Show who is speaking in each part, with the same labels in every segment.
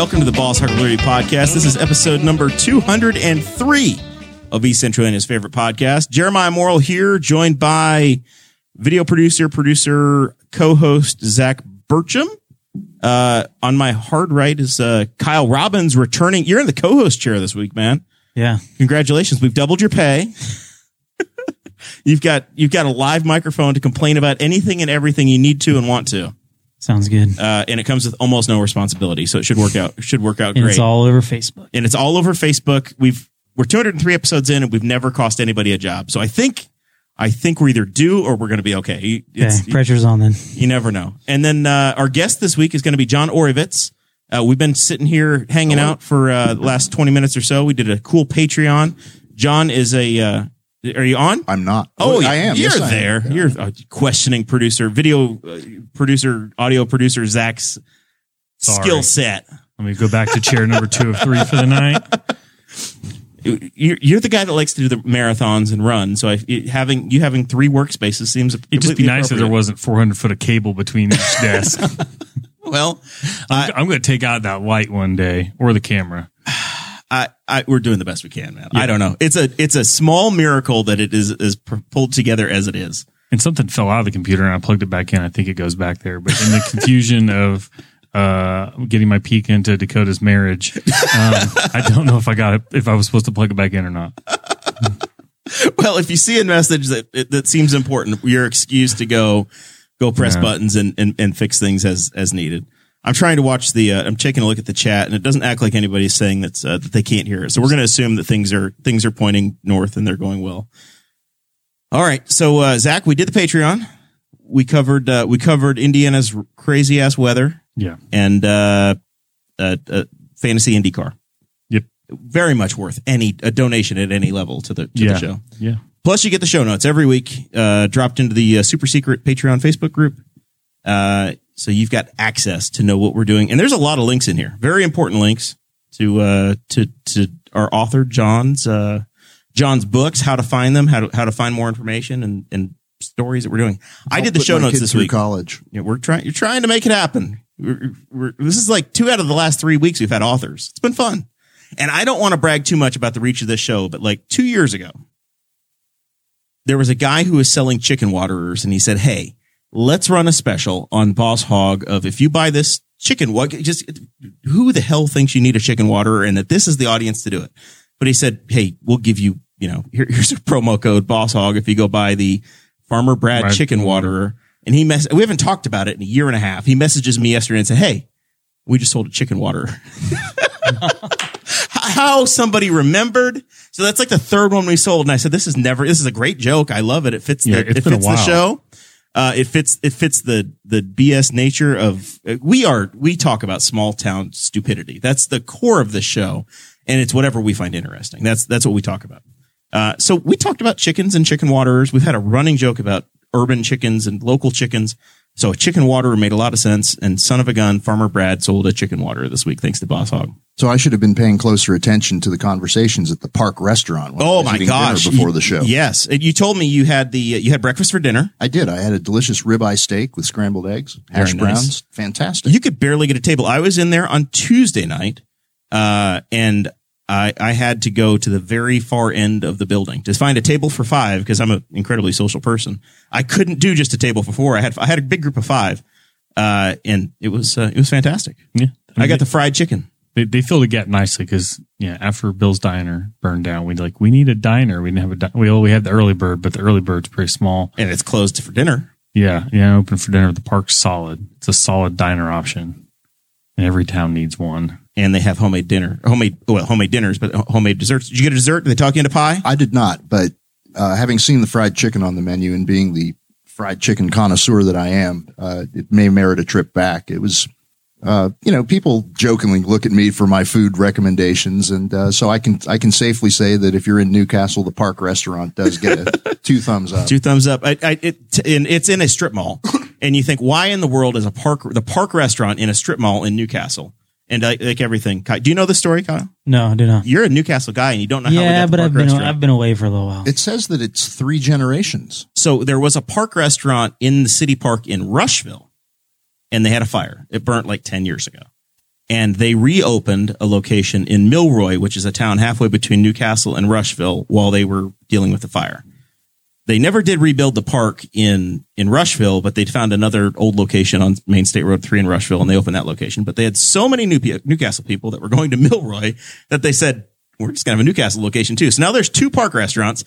Speaker 1: Welcome to the Boss Hog Liberty Podcast. This is episode number 203 of East Central and his favorite podcast. Jeremiah Morrell here, joined by video producer, producer, co-host Zach Burcham. Uh, on my hard right is uh, Kyle Robbins returning. You're in the co-host chair this week, man.
Speaker 2: Yeah.
Speaker 1: Congratulations. We've doubled your pay. you've got you've got a live microphone to complain about anything and everything you need to and want to.
Speaker 2: Sounds good.
Speaker 1: Uh, and it comes with almost no responsibility, so it should work out. Should work out
Speaker 2: and
Speaker 1: great.
Speaker 2: it's all over Facebook.
Speaker 1: and it's all over Facebook. We've we're 203 episodes in, and we've never cost anybody a job. So I think I think we're either due or we're going to be okay.
Speaker 2: Okay.
Speaker 1: It's,
Speaker 2: Pressure's on then.
Speaker 1: you never know. And then uh, our guest this week is going to be John Oreovicz. Uh, we've been sitting here hanging out for uh, the last 20 minutes or so. We did a cool Patreon. John is a. Are you on?
Speaker 3: I'm not.
Speaker 1: Oh,
Speaker 3: I am.
Speaker 1: You're
Speaker 3: Yes, I am.
Speaker 1: there. You're a questioning producer, video uh, producer, audio producer, Zach's
Speaker 4: Sorry.
Speaker 1: skill set.
Speaker 4: Let me go back to chair number two of three for the night.
Speaker 1: You're, you're the guy that likes to do the marathons and run. So I, it, having you having three workspaces seems
Speaker 4: It'd just be nice if there wasn't 400 foot of cable between each desk.
Speaker 1: Well,
Speaker 4: I'm, I'm going to take out that light one day or the camera.
Speaker 1: I, I we're doing the best we can, man. I don't know. It's a it's a small miracle that it is is pulled together as it is.
Speaker 4: And something fell out of the computer and I plugged it back in. I think it goes back there. But in the confusion of uh, getting my peek into Dakota's marriage, um, I don't know if I got it, if I was supposed to plug it back in or not.
Speaker 1: Well, if you see a message that that seems important, you're excused to go go press
Speaker 4: Yeah.
Speaker 1: buttons and, and and fix things as as needed. I'm trying to watch the. Uh, I'm taking a look at the chat, and it doesn't act like anybody's saying that's uh, that they can't hear it. So we're going to assume that things are things are pointing north and they're going well. All right, so uh, Zach, we did the Patreon. We covered uh, we covered Indiana's crazy ass weather
Speaker 4: Yeah.
Speaker 1: and uh, uh, uh, fantasy IndyCar.
Speaker 4: Yep.
Speaker 1: Very much worth any a donation at any level to the to
Speaker 4: Yeah.
Speaker 1: the show.
Speaker 4: Yeah.
Speaker 1: Plus, you get the show notes every week, uh, dropped into the uh, super secret Patreon Facebook group. Uh, so you've got access to know what we're doing, and there's a lot of links in here. Very important links to uh, to to our author John's uh, John's books, how to find them, how to how to find more information, and and stories that we're doing. I did the show notes this week.
Speaker 3: College.
Speaker 1: Yeah, we're trying. You're trying to make it happen. We're, we're, this is like two out of the last three weeks we've had authors. It's been fun, and I don't want to brag too much about the reach of this show, but like two years ago, there was a guy who was selling chicken waterers, and he said, "Hey, let's run a special on Boss Hog of if you buy this chicken, what just who the hell thinks you need a chicken waterer, and that this is the audience to do it." But he said, "Hey, we'll give you, you know, here, here's a promo code Boss Hog if you go buy the Farmer Brad
Speaker 4: Right.
Speaker 1: chicken waterer." And he mess. We haven't talked about it in a year and a half. He messages me yesterday and said, "Hey, we just sold a chicken waterer." How somebody remembered. So that's like the third one we sold, and I said, "This is never. This is a great joke. I love it. It fits.
Speaker 4: Yeah,
Speaker 1: the,
Speaker 4: it's
Speaker 1: it
Speaker 4: been a
Speaker 1: fits the show. Uh, it fits. It fits the the BS nature of. uh, We are. We talk about small town stupidity. That's the core of the show, and it's whatever we find interesting. That's that's what we talk about. Uh, so we talked about chickens and chicken waterers. We've had a running joke about urban chickens and local chickens. So a chicken water made a lot of sense. And son of a gun, Farmer Brad sold a chicken water this week, thanks to Boss Hog.
Speaker 3: So I should have been paying closer attention to the conversations at the park restaurant. when I
Speaker 1: Oh
Speaker 3: was
Speaker 1: my gosh!
Speaker 3: Before the show,
Speaker 1: yes. You told me you had the you had breakfast for dinner.
Speaker 3: I did. I had a delicious ribeye steak with scrambled eggs, hash
Speaker 1: Very nice.
Speaker 3: browns, fantastic.
Speaker 1: You could barely get a table. I was in there on Tuesday night, uh, and I I had to go to the very far end of the building to find a table for five because I'm an incredibly social person. I couldn't do just a table for four. I had I had a big group of five, uh, and it was uh, it was fantastic.
Speaker 4: Yeah.
Speaker 1: I got the fried chicken.
Speaker 4: They, they filled the gap nicely because yeah, after Bill's Diner burned down, we like we need a diner. We didn't have a di- we well, we had the early bird, but the early bird's pretty small.
Speaker 1: and it's closed for dinner.
Speaker 4: Yeah, yeah, open for dinner. The park's solid. It's a solid diner option, and every town needs one.
Speaker 1: And they have homemade dinner, homemade well, homemade dinners, but homemade desserts. Did you get a dessert? Did they talk you into pie?
Speaker 3: I did not, but uh, having seen the fried chicken on the menu and being the fried chicken connoisseur that I am, uh, it may merit a trip back. It was, uh, you know, people jokingly look at me for my food recommendations, and uh, so I can I can safely say that if you're in Newcastle, the Park Restaurant does get a two thumbs up.
Speaker 1: Two thumbs up. I, I, it, and it's in a strip mall, and you think, why in the world is a park the park restaurant in a strip mall in Newcastle? And like, like everything, Ky- do you know the story, Kyle?
Speaker 2: No, I do not.
Speaker 1: You're a Newcastle guy, and you don't know how.
Speaker 2: Yeah, but
Speaker 1: park
Speaker 2: I've been
Speaker 1: restaurant.
Speaker 2: I've been away for a little while.
Speaker 3: It says that it's three generations.
Speaker 1: So there was a park restaurant in the city park in Rushville, and they had a fire. It burnt like 10 years ago. And they reopened a location in Milroy, which is a town halfway between Newcastle and Rushville, while they were dealing with the fire. They never did rebuild the park in, in Rushville, but they found another old location on Main State Road 3 in Rushville, and they opened that location. But they had so many New, Newcastle people that were going to Milroy that they said, we're just going to have a Newcastle location too. So now there's two park restaurants.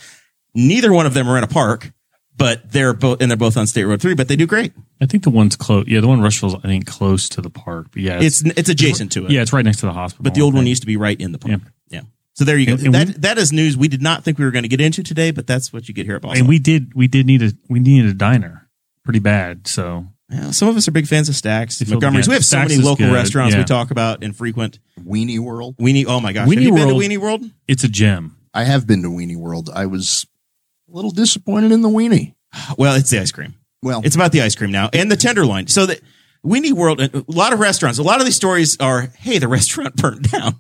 Speaker 1: Neither one of them are in a park, but they're both, and they're both on State Road 3, but they do great.
Speaker 4: I think the one's close. Yeah, the one in Rushville's I think close to the park. But yeah,
Speaker 1: It's, it's adjacent to it.
Speaker 4: yeah, it's right next to the hospital.
Speaker 1: But the old one used to be right in the park.
Speaker 4: Yeah.
Speaker 1: Yeah. So there you go.
Speaker 4: And- and
Speaker 1: that,
Speaker 4: we-
Speaker 1: that is news we did not think we were going to get into today, but that's what you get here at Boss Hog.
Speaker 4: and we did we did need a we needed a diner pretty bad. So
Speaker 1: Yeah, some of us are big fans of Stacks, Montgomery's.
Speaker 4: good.
Speaker 1: We have so
Speaker 4: Stacks
Speaker 1: many local
Speaker 4: good,
Speaker 1: restaurants we talk about and frequent.
Speaker 3: Weenie World.
Speaker 1: Weenie, oh my gosh.
Speaker 4: Weenie
Speaker 1: have you been
Speaker 4: World-
Speaker 1: to Weenie World?
Speaker 4: it's a gem.
Speaker 3: I have been to Weenie World. I was a little disappointed in the weenie.
Speaker 1: Well, it's the ice cream.
Speaker 3: Well,
Speaker 1: It's about the ice cream now and the tenderloin. So that Weenie World, a lot of restaurants, a lot of these stories are, hey, the restaurant burned down.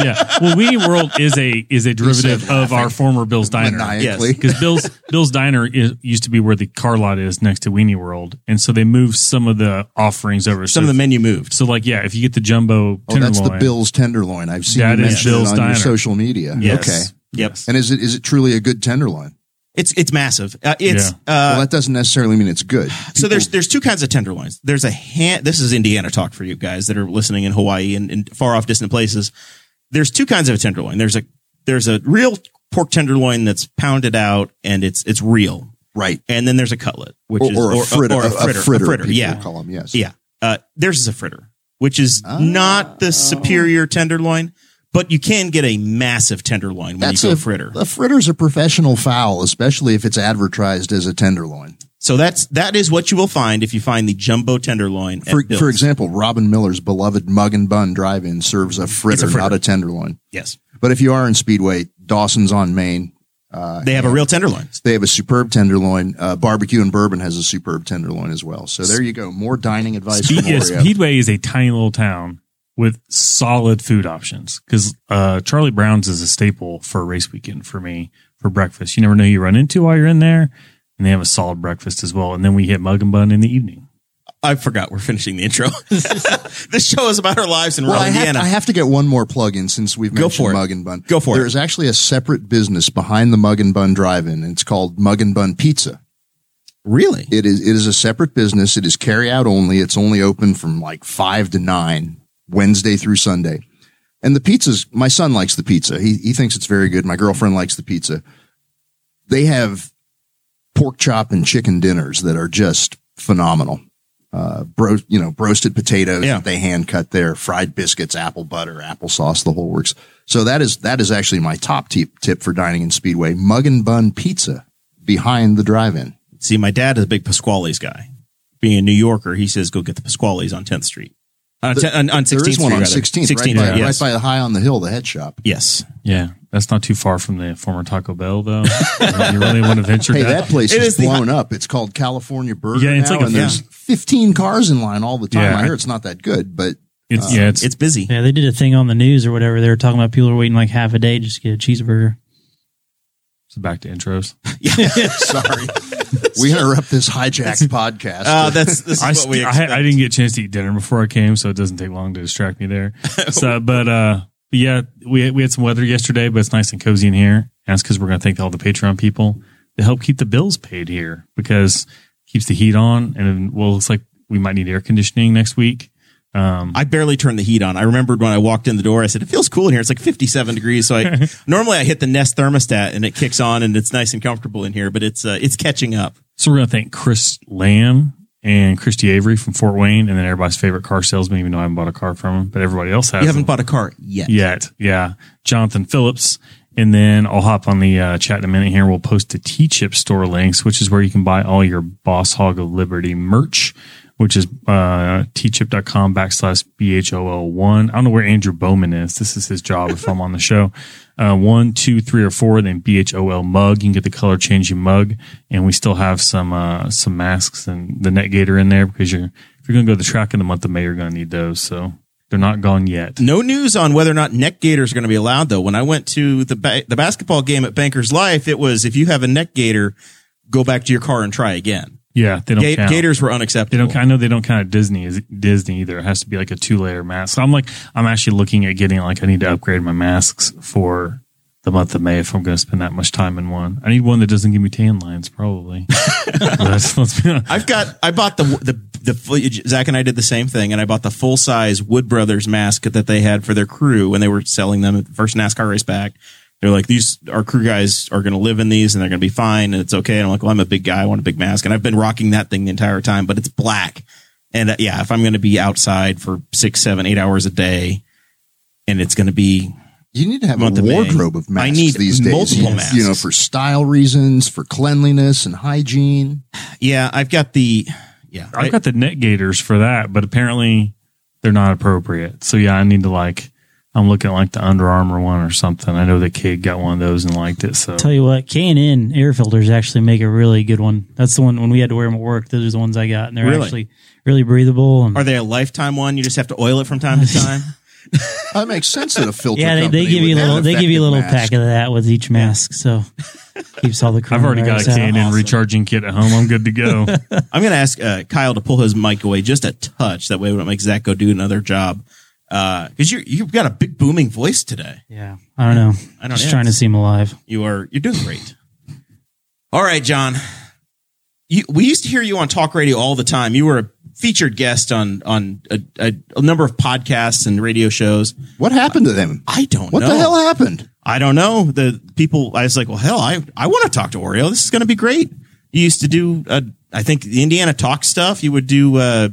Speaker 4: Yeah. Well, Weenie World is a is a derivative
Speaker 3: said
Speaker 4: of our former Bill's Diner.
Speaker 3: maniacally.
Speaker 4: Because Bill's Bill's Diner is, used to be where the car lot is next to Weenie World, and so they moved some of the offerings over.
Speaker 1: Some
Speaker 4: so
Speaker 1: of the menu moved.
Speaker 4: So like, yeah, if you get the jumbo
Speaker 3: Oh, that's the Bill's tenderloin. I've seen
Speaker 4: That
Speaker 3: you
Speaker 4: is
Speaker 3: mention
Speaker 4: Bill's
Speaker 3: it on
Speaker 4: Diner.
Speaker 3: your social media.
Speaker 1: Yes.
Speaker 3: Okay.
Speaker 1: Yep.
Speaker 3: And is it is it truly a good tenderloin?
Speaker 1: It's, it's massive. Uh, it's,
Speaker 4: Yeah.
Speaker 1: uh,
Speaker 3: well, that doesn't necessarily mean it's good.
Speaker 1: So there's there's two kinds of tenderloins. There's a hand. This is Indiana talk for you guys that are listening in Hawaii and, and far off distant places. There's two kinds of a tenderloin. There's a there's a real pork tenderloin that's pounded out and it's it's real,
Speaker 3: right.
Speaker 1: and then there's a cutlet, which
Speaker 3: Or,
Speaker 1: is
Speaker 3: or a fritter.
Speaker 1: or
Speaker 3: a, fritter. A fritter. people
Speaker 1: yeah,
Speaker 3: Call them, yes.
Speaker 1: yeah. Uh, theirs is a fritter, which is not the superior tenderloin, but you can get a massive tenderloin when
Speaker 3: That's
Speaker 1: you go
Speaker 3: a
Speaker 1: fritter.
Speaker 3: A fritter's a professional fowl, especially if it's advertised as a tenderloin.
Speaker 1: So that's that is what you will find if you find the jumbo tenderloin.
Speaker 3: For, for example, Robin Miller's beloved Mug and Bun Drive-In serves a fritter,
Speaker 1: fritter.
Speaker 3: not a tenderloin.
Speaker 1: yes,
Speaker 3: But if you are in Speedway, Dawson's on Main.
Speaker 1: they have a real tenderloin.
Speaker 3: They have a superb tenderloin. Uh, Barbecue and Bourbon has a superb tenderloin as well. So there you go. More dining advice
Speaker 4: Speed,
Speaker 3: from
Speaker 4: yeah, Speedway is a tiny little town with solid food options because uh, Charlie Brown's is a staple for race weekend for me for breakfast. You never know who you run into while you're in there, and they have a solid breakfast as well. And then we hit Mug and Bun in the evening.
Speaker 1: I forgot we're finishing the intro. this show is about our lives in
Speaker 3: Well,
Speaker 1: rural
Speaker 3: I have,
Speaker 1: Indiana.
Speaker 3: I have to get one more plug in since we've
Speaker 1: Go
Speaker 3: mentioned
Speaker 1: for.
Speaker 3: Mug and Bun.
Speaker 1: Go for it.
Speaker 3: There is actually a separate business behind the Mug and Bun Drive-In. and It's called Mug and Bun Pizza.
Speaker 1: really?
Speaker 3: It is it is a separate business. It is carry out only. It's only open from like five to nine Wednesday through Sunday. And the pizzas, my son likes the pizza. He he thinks it's very good. My girlfriend likes the pizza. They have pork chop and chicken dinners that are just phenomenal. Uh, bro, you know, roasted potatoes
Speaker 1: Yeah.
Speaker 3: that they hand cut there, fried biscuits, apple butter, applesauce, the whole works. So that is that is actually my top tip tip for dining in Speedway. Mug and Bun Pizza behind the drive-in.
Speaker 1: See, my dad is a big Pasquale's guy. Being a New Yorker, he says go get the Pasquale's on 10th Street. Uh,
Speaker 3: The-
Speaker 1: ten- on, on 16th
Speaker 3: there is
Speaker 1: Street.
Speaker 3: one on 16th,
Speaker 1: 16th,
Speaker 3: right, by,
Speaker 1: yeah. yes.
Speaker 3: right by the High on the Hill, the head shop.
Speaker 1: yes.
Speaker 4: Yeah, that's not too far from the former Taco Bell, though. you really want to venture
Speaker 3: Hey,
Speaker 4: down?
Speaker 3: that place
Speaker 1: It
Speaker 3: is
Speaker 1: is the-
Speaker 3: blown up. It's called California Burger
Speaker 4: Yeah, it's
Speaker 3: now,
Speaker 4: like a-
Speaker 3: and there's 15 cars in line all the time.
Speaker 4: Yeah,
Speaker 3: I
Speaker 4: I-
Speaker 3: hear it's not that good, but
Speaker 4: It's, yeah, it's,
Speaker 1: It's busy.
Speaker 2: Yeah, they did a thing on the news or whatever. They were talking about people are waiting like half a day just to get a cheeseburger.
Speaker 4: so back to intros.
Speaker 3: Yeah, sorry. we interrupt this hijacked podcast.
Speaker 1: Uh, that's this is
Speaker 4: I,
Speaker 1: what
Speaker 4: st-
Speaker 1: we
Speaker 4: I, I didn't get a chance to eat dinner before I came, so it doesn't take long to distract me there. so, but uh, yeah, we we had some weather yesterday, but it's nice and cozy in here. And that's because we're going to thank all the Patreon people to help keep the bills paid here because it keeps the heat on, and well, it looks like we might need air conditioning next week. Um,
Speaker 1: I barely turned the heat on. I remembered when I walked in the door, I said, it feels cool in here. It's like 57 degrees. So I, normally I hit the Nest thermostat and it kicks on and it's nice and comfortable in here, but it's, uh, it's catching up.
Speaker 4: so we're going to thank Chris Lamb and Christy Avery from Fort Wayne, and then everybody's favorite car salesman, even though I haven't bought a car from him, but everybody else has.
Speaker 1: You haven't
Speaker 4: them
Speaker 1: bought a car yet.
Speaker 4: yet. Yeah. Jonathan Phillips. And then I'll hop on the uh, chat in a minute here. We'll post the Teechip store links, which is where you can buy all your Boss Hog of Liberty merch, which is uh, teechip.com backslash BHOL1. I don't know where Andrew Bowman is. This is his job if I'm on the show. Uh, one, two, three, or four, then BHOL mug. You can get the color changing mug. And we still have some, uh, some masks and the net gator in there because you're, if you're going to go to the track in the month of May, you're going to need those. So they're not gone yet.
Speaker 1: No news on whether or not neck gaiters are going to be allowed though. When I went to the ba- the basketball game at Bankers Life, it was if you have a neck gaiter, go back to your car and try again.
Speaker 4: Yeah. They don't
Speaker 1: Ga-
Speaker 4: count.
Speaker 1: gators were unacceptable.
Speaker 4: They
Speaker 1: unacceptable.
Speaker 4: don't. I know they don't count at Disney as Disney either. It has to be like a two layer mask. So I'm like, I'm actually looking at getting like I need to upgrade my masks for the month of May if I'm going to spend that much time in one. I need one that doesn't give me tan lines, probably. Let's, let's be.
Speaker 1: I've got. I bought the the the full- Zach and I did the same thing, and I bought the full size Wood Brothers mask that they had for their crew when they were selling them at the first NASCAR race back. They're like, these our crew guys are going to live in these, and they're going to be fine, and it's okay. And I'm like, well, I'm a big guy, I want a big mask, and I've been rocking that thing the entire time, but it's black. And uh, yeah, if I'm going to be outside for six, seven, eight hours a day, and it's going to be
Speaker 3: You need to have a wardrobe of masks
Speaker 1: I need
Speaker 3: these days.
Speaker 1: multiple
Speaker 3: you,
Speaker 1: masks.
Speaker 3: You know, for style reasons, for cleanliness and hygiene.
Speaker 1: yeah, I've got the yeah,
Speaker 4: I've got the net gators for that, but apparently they're not appropriate. So yeah, I need to like. I'm looking at like the Under Armour one or something. I know the kid got one of those and liked it. So
Speaker 2: Tell you what, K and N air filters actually make a really good one. That's the one when we had to wear them at work. Those are the ones I got, and they're
Speaker 1: Really?
Speaker 2: actually really breathable. And
Speaker 1: Are they a lifetime one? You just have to oil it from time to time.
Speaker 3: That makes sense that a filter.
Speaker 2: yeah, they, they
Speaker 3: company
Speaker 2: give you a
Speaker 3: have
Speaker 2: little. They give you a little
Speaker 3: masks.
Speaker 2: pack of that with each mask, so keeps all the.
Speaker 4: I've already got a
Speaker 2: coronavirus out.
Speaker 4: K and N recharging kit at home. I'm good to go.
Speaker 1: I'm going to ask uh, Kyle to pull his mic away just a touch. That way, we don't make Zach go do another job. Because you you've got a big booming voice today.
Speaker 2: Yeah, I don't know.
Speaker 1: I don't
Speaker 2: Just
Speaker 1: know.
Speaker 2: trying to seem alive.
Speaker 1: You are you're doing great. All right, John. You, we used to hear you on talk radio all the time. You were a featured guest on on a, a, a number of podcasts and radio shows.
Speaker 3: What happened to them?
Speaker 1: I don't know.
Speaker 3: What
Speaker 1: know.
Speaker 3: the hell happened?
Speaker 1: I don't know. The people, I was like, well, hell, I, I want to talk to Oreo. This is going to be great. You used to do, uh, I think the Indiana talk stuff. You would do, uh,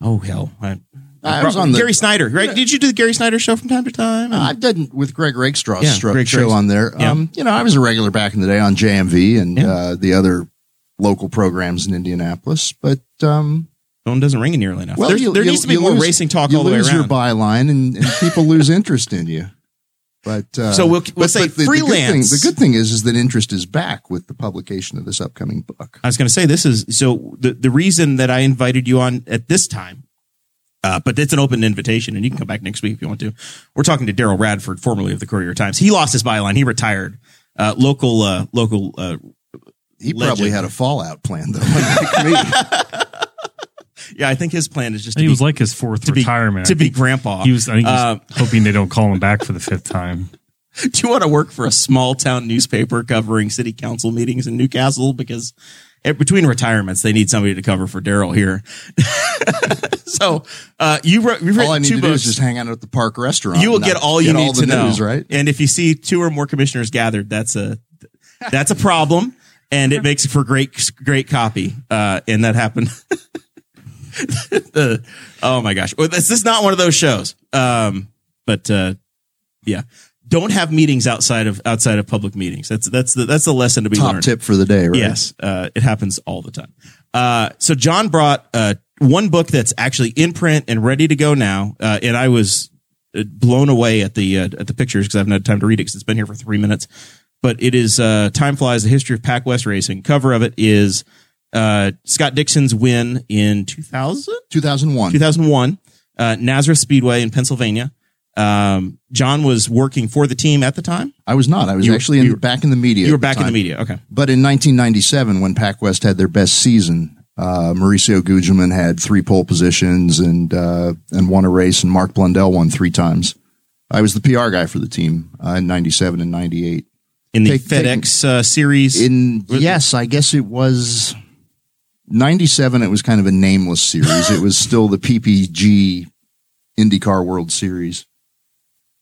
Speaker 1: oh, hell. I,
Speaker 3: I was on the-
Speaker 1: Gary Snyder, right? Did you do the Gary Snyder show from time to time?
Speaker 3: I've done with Greg Rakestraw's
Speaker 1: Yeah,
Speaker 3: stro-
Speaker 1: Greg
Speaker 3: show on there.
Speaker 1: Yeah.
Speaker 3: Um, you know, I was a regular back in the day on JMV and
Speaker 1: Yeah.
Speaker 3: uh, the other local programs in Indianapolis. But um,
Speaker 1: Phone doesn't ring it nearly enough.
Speaker 3: well, you-
Speaker 1: there
Speaker 3: you-
Speaker 1: needs to be more
Speaker 3: lose-
Speaker 1: racing talk
Speaker 3: you
Speaker 1: all the way
Speaker 3: lose your byline, and, and people lose interest in you. But uh,
Speaker 1: So we'll- we'll
Speaker 3: but-
Speaker 1: say
Speaker 3: but the,
Speaker 1: freelance.
Speaker 3: The good, thing, the good thing is, is that interest is back with the publication of this upcoming book.
Speaker 1: I was going to say this is so the the reason that I invited you on at this time, uh, but it's an open invitation, and you can come back next week if you want to. We're talking to Daryl Radford, formerly of the Courier Times. He lost his byline. He retired. Uh, local, uh, local. Uh,
Speaker 3: He
Speaker 1: Legend.
Speaker 3: probably had a fallout plan, though. unlike me.
Speaker 1: yeah, I think his plan is just to
Speaker 4: he
Speaker 1: be,
Speaker 4: was like his fourth
Speaker 1: to be
Speaker 4: retirement.
Speaker 1: to be grandpa.
Speaker 4: He was. I think he was
Speaker 1: Uh,
Speaker 4: hoping they don't call him back for the fifth time.
Speaker 1: do you want to work for a small town newspaper covering city council meetings in Newcastle? Because between retirements, they need somebody to cover for Daryl here. so uh, you wrote, you've
Speaker 3: all I need
Speaker 1: two
Speaker 3: to do is just hang out at the park restaurant.
Speaker 1: you will get all you need
Speaker 3: all
Speaker 1: to know,
Speaker 3: news, right?
Speaker 1: And if you see two or more commissioners gathered, that's a that's a problem, and it makes for great great copy. Uh, and that happened. the, oh my gosh, well, this is not one of those shows. Um, but uh, yeah, don't have meetings outside of outside of public meetings. That's that's the that's the lesson to be
Speaker 3: Top
Speaker 1: learned.
Speaker 3: tip for the day, right?
Speaker 1: Yes, uh, it happens all the time. Uh, so John brought uh, one book that's actually in print and ready to go now, uh, and I was uh, blown away at the uh, at the pictures because I haven't had time to read it because it's been here for three minutes. But it is uh, Time Flies: The History of Pac West Racing. Cover of it is uh, Scott Dixon's win in 2000?
Speaker 3: 2001.
Speaker 1: 2001, uh, Nazareth Speedway in Pennsylvania. Um, John was working for the team at the time.
Speaker 3: I was not. I was
Speaker 1: You
Speaker 3: actually in,
Speaker 1: you were-
Speaker 3: back in the media.
Speaker 1: You were back in the media. Okay.
Speaker 3: But in 1997, when Pac West had their best season, uh, Mauricio Gugelmin had three pole positions and uh, and won a race, and Mark Blundell won three times. I was the PR guy for the team uh, in '97 and '98.
Speaker 1: In the
Speaker 3: Take-
Speaker 1: FedEx uh, series.
Speaker 3: In yes, I guess it was '97. It was kind of a nameless series. it was still the PPG IndyCar World Series,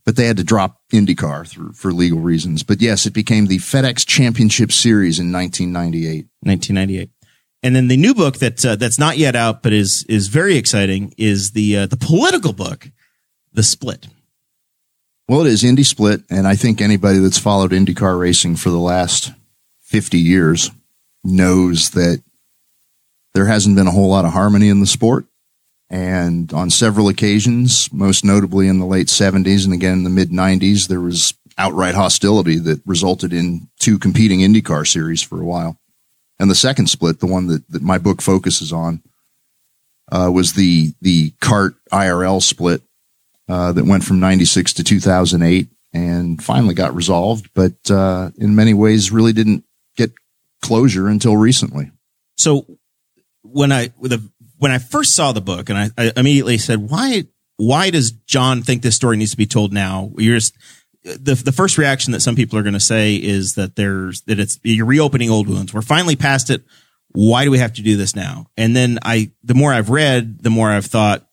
Speaker 3: but they had to drop IndyCar through, for legal reasons. But yes, it became the FedEx Championship Series in 1998.
Speaker 1: 1998. And then the new book that uh, that's not yet out, but is is very exciting, is the uh, the political book, The Split.
Speaker 3: Well, it is Indy Split, and I think anybody that's followed IndyCar racing for the last 50 years knows that there hasn't been a whole lot of harmony in the sport. And on several occasions, most notably in the late 70s and again in the mid 90s, there was outright hostility that resulted in two competing IndyCar series for a while. And the second split, the one that, that my book focuses on, uh, was the the CART IRL split uh, that went from 96 to 2008 and finally got resolved, but uh, in many ways really didn't get closure until recently.
Speaker 1: So when I with the when I first saw the book, and I, I immediately said, "Why? Why does John think this story needs to be told now?" You're just the the first reaction that some people are going to say is that there's that it's you're reopening old wounds. We're finally past it. Why do we have to do this now? And then I, the more I've read, the more I've thought,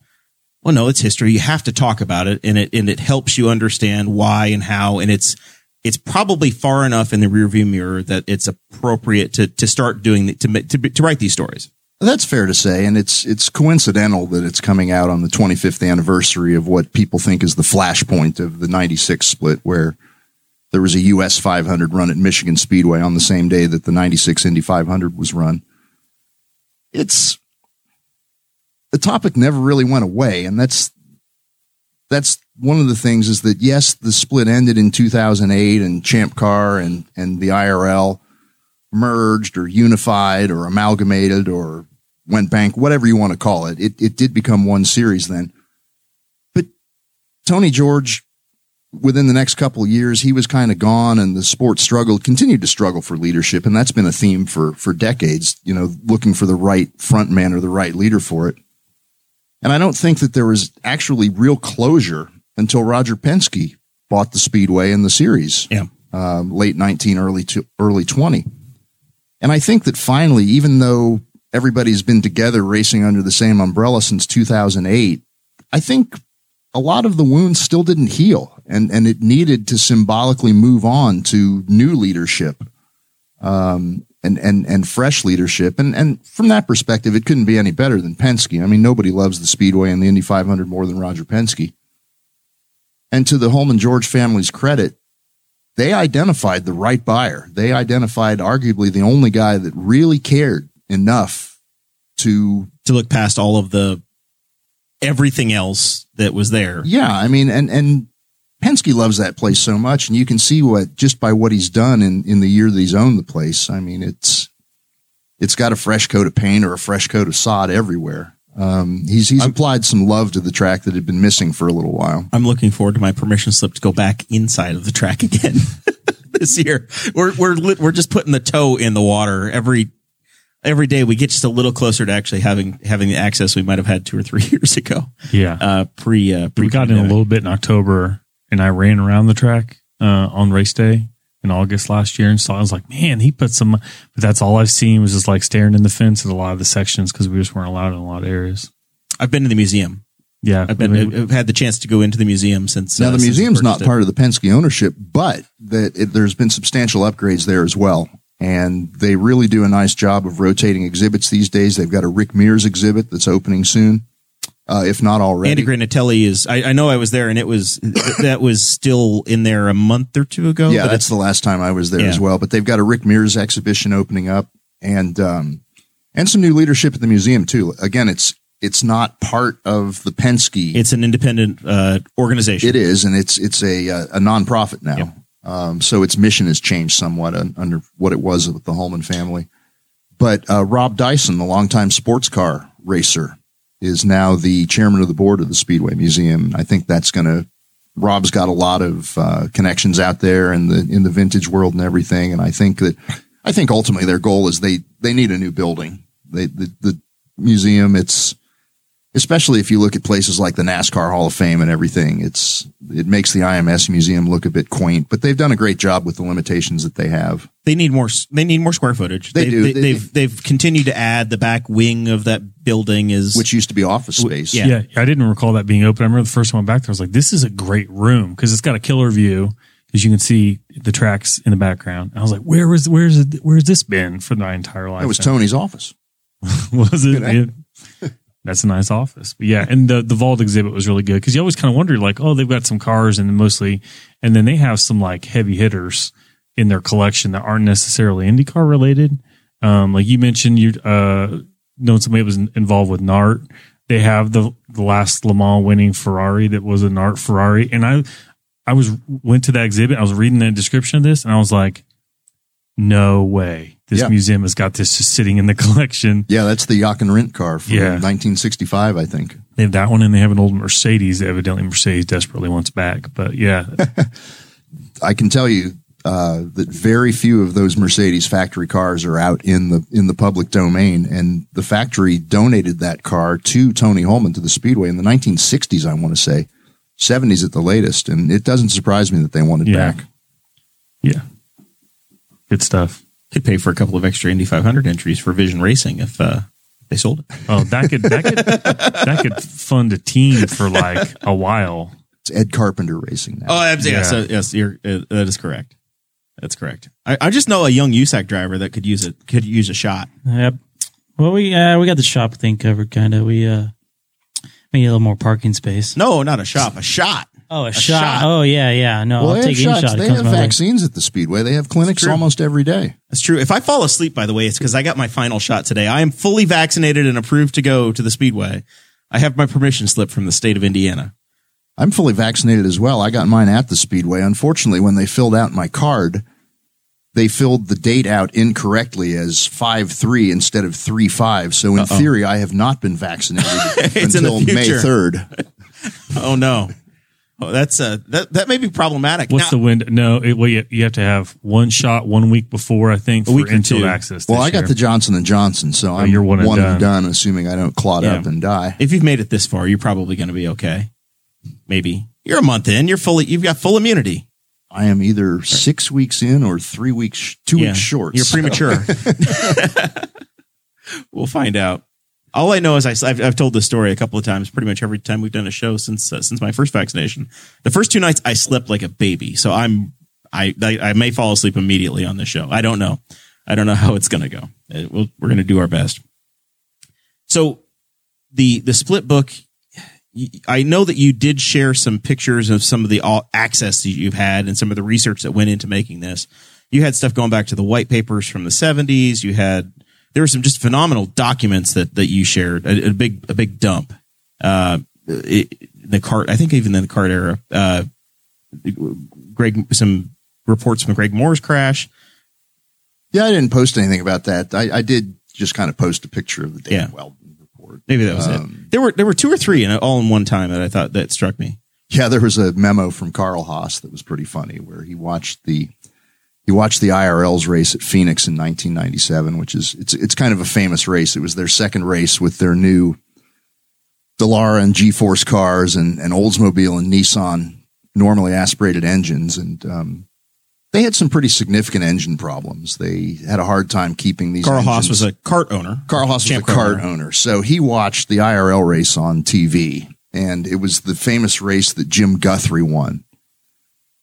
Speaker 1: well, no, it's history. You have to talk about it, and it and it helps you understand why and how, and it's it's probably far enough in the rearview mirror that it's appropriate to to start doing the, to to to write these stories.
Speaker 3: That's fair to say, and it's it's coincidental that it's coming out on the 25th anniversary of what people think is the flashpoint of the '96 split, where there was a US 500 run at Michigan Speedway on the same day that the '96 Indy 500 was run. It's the topic never really went away, and that's that's one of the things is that yes, the split ended in 2008, and Champ Car and and the IRL merged or unified or amalgamated or went bank, whatever you want to call it. It it did become one series then. But Tony George, within the next couple of years, he was kind of gone and the sport struggled, continued to struggle for leadership. And that's been a theme for, for decades, you know, looking for the right front man or the right leader for it. And I don't think that there was actually real closure until Roger Penske bought the Speedway and the series.
Speaker 1: Yeah.
Speaker 3: Um, late 19, early to early 20. And I think that finally, even though everybody's been together racing under the same umbrella since 2008, I think a lot of the wounds still didn't heal and, and it needed to symbolically move on to new leadership. Um, and, and, and fresh leadership. And, and from that perspective, it couldn't be any better than Penske. I mean, nobody loves the Speedway and the Indy 500 more than Roger Penske. And to the Hulman George family's credit, they identified the right buyer. They identified arguably the only guy that really cared enough to
Speaker 1: to look past all of the everything else that was there.
Speaker 3: Yeah, I mean, and and Penske loves that place so much, and you can see what just by what he's done in in the year that he's owned the place. I mean, it's it's got a fresh coat of paint or a fresh coat of sod everywhere. Um, he's he's applied some love to the track that had been missing for a little while.
Speaker 1: I'm looking forward to my permission slip to go back inside of the track again this year. We're we're we're just putting the toe in the water every every day. We get just a little closer to actually having having the access we might have had two or three years ago.
Speaker 4: Yeah.
Speaker 1: Uh, pre uh, pre
Speaker 4: we got in a little bit in October and I ran around the track uh, on race day in August last year and saw I was like, man, he put some but that's all I've seen was just like staring in the fence at a lot of the sections because we just weren't allowed in a lot of areas.
Speaker 1: I've been to the museum.
Speaker 4: Yeah.
Speaker 1: I've been I've had the chance to go into the museum since
Speaker 3: Now
Speaker 1: uh,
Speaker 3: the museum's not
Speaker 1: it.
Speaker 3: part of the Penske ownership, but that it, there's been substantial upgrades there as well. And they really do a nice job of rotating exhibits these days. They've got a Rick Mears exhibit that's opening soon, uh, if not already.
Speaker 1: Andy Granatelli is. I, I know I was there, and it was that was still in there a month or two ago.
Speaker 3: yeah,
Speaker 1: but
Speaker 3: that's the last time I was there
Speaker 1: Yeah.
Speaker 3: as well. But they've got a Rick Mears exhibition opening up, and um, and some new leadership at the museum too. Again, it's it's not part of the Penske.
Speaker 1: it's an independent uh, organization.
Speaker 3: It is, and it's it's a uh, a nonprofit now. Um, so its mission has changed somewhat un, under what it was with the Hulman family. But uh, Rob Dyson, the longtime sports car racer, is now the chairman of the board of the Speedway Museum. I think that's going to. Rob's got a lot of uh, connections out there in the in the vintage world and everything, and I think that I think ultimately their goal is they they need a new building. They the, the museum it's especially if you look at places like the NASCAR Hall of Fame and everything. It's it makes the IMS museum look a bit quaint, but they've done a great job with the limitations that they have.
Speaker 1: They need more. They need more square footage.
Speaker 3: They do.
Speaker 1: They,
Speaker 3: They-
Speaker 1: have they've continued to add the back wing of that building is
Speaker 3: Which used to be office space.
Speaker 1: yeah.
Speaker 4: Yeah. I didn't recall that being open. I remember the first time I went back there, I was like, this is a great room because it's got a killer view because you can see the tracks in the background. I was like, where was, where's it, where's this been for my entire life?
Speaker 3: It was Tony's office.
Speaker 4: was it? That's a nice office. But yeah, and the the vault exhibit was really good because you always kind of wonder like, oh, they've got some cars and mostly, and then they have some like heavy hitters in their collection that aren't necessarily IndyCar related. Um, like you mentioned, you uh known somebody that was involved with Nart. They have the the last Le Mans winning Ferrari that was a Nart Ferrari, and I I was went to that exhibit. I was reading the description of this, and I was like, no way, this
Speaker 3: Yeah.
Speaker 4: museum has got this just sitting in the collection.
Speaker 3: Yeah, that's the Jochen Rindt car from
Speaker 4: Yeah.
Speaker 3: 1965, I think.
Speaker 4: They have that one, and they have an old Mercedes. that Evidently, Mercedes desperately wants back. But yeah,
Speaker 3: I can tell you uh, that very few of those Mercedes factory cars are out in the in the public domain, and the factory donated that car to Tony Hulman to the Speedway in the 1960s. I want to say 70s at the latest, and it doesn't surprise me that they want it
Speaker 4: Yeah.
Speaker 3: back.
Speaker 4: yeah, good stuff.
Speaker 1: Could pay for a couple of extra Indy 500 entries for Vision Racing if uh, they sold it.
Speaker 4: Oh, that could that could that could fund a team for like a while.
Speaker 3: It's Ed Carpenter racing now.
Speaker 1: Oh, abs-
Speaker 4: Yeah.
Speaker 1: yes, uh, yes, you're, uh, that is correct. That's correct. I, I just know a young USAC driver that could use it. Could use a shot.
Speaker 2: Yep. Well, we uh, we got the shop thing covered, kind of. We uh, maybe a little more parking space.
Speaker 1: No, not a shop. A shot.
Speaker 2: Oh, a, shot.
Speaker 1: shot.
Speaker 2: Oh, yeah, yeah. No,
Speaker 3: well,
Speaker 2: I'll
Speaker 3: they
Speaker 2: take
Speaker 3: have
Speaker 2: any
Speaker 3: shots.
Speaker 2: shot.
Speaker 3: They have
Speaker 2: my way.
Speaker 3: vaccines at the Speedway. They have clinics almost every day.
Speaker 1: That's true. If I fall asleep, by the way, it's because I got my final shot today. I am fully vaccinated and approved to go to the Speedway. I have my permission slip from the state of Indiana.
Speaker 3: I'm fully vaccinated as well. I got mine at the Speedway. Unfortunately, when they filled out my card, they filled the date out incorrectly as 5 3 instead of 3 5. So, in theory, I have not been vaccinated
Speaker 1: It's in the
Speaker 3: until May 3rd.
Speaker 1: Oh no. Oh, that's uh that that may be problematic.
Speaker 4: What's
Speaker 1: Now-
Speaker 4: the window? No, it, well, you, you have to have one shot one week before, I think, for
Speaker 1: week or
Speaker 4: infield
Speaker 1: two.
Speaker 4: access.
Speaker 3: Well, I got
Speaker 4: year.
Speaker 3: the Johnson and Johnson, so I'm
Speaker 4: you're one and
Speaker 3: and done, assuming I don't clot
Speaker 1: Yeah.
Speaker 3: up and die.
Speaker 1: if you've made it this far, you're probably going to be okay. Maybe you're a month in. You're fully. You've got full immunity.
Speaker 3: I am either six weeks in or three weeks, two
Speaker 1: Yeah.
Speaker 3: weeks short.
Speaker 1: You're
Speaker 3: So-
Speaker 1: premature. we'll find out. All I know is I, have I've told this story a couple of times. Pretty much every time we've done a show since uh, since my first vaccination. The first two nights I slept like a baby, so I'm I I, I may fall asleep immediately on the show. I don't know. I don't know how it's going to go. Uh, we'll, we're going to do our best. So the the split book. I know that you did share some pictures of some of the all access that you've had and some of the research that went into making this. You had stuff going back to the white papers from the 70s. You had there were some just phenomenal documents that that you shared. A, a big a big dump. Uh, it, the cart. I think even in the cart era. Uh, Greg some reports from Greg Moore's crash.
Speaker 3: Yeah, I didn't post anything about that. I, I did just kind of post a picture of the Dave
Speaker 1: Yeah.
Speaker 3: Wheldon report.
Speaker 1: Maybe that was
Speaker 3: Um,
Speaker 1: it. There were there were two or three in all in one time that I thought that struck me.
Speaker 3: Yeah, there was a memo from Carl Haas that was pretty funny where he watched the he watched the IRL's race at Phoenix in 1997, which is it's it's kind of a famous race. It was their second race with their new Dallara and G-Force cars and, and Oldsmobile and Nissan normally aspirated engines, and um, they had some pretty significant engine problems. They had a hard time keeping these.
Speaker 1: Carl Haas was a cart owner.
Speaker 3: Carl Haas was a
Speaker 1: Champ car
Speaker 3: cart
Speaker 1: owner.
Speaker 3: owner. So he watched the IRL race on TV, and it was the famous race that Jim Guthrie won.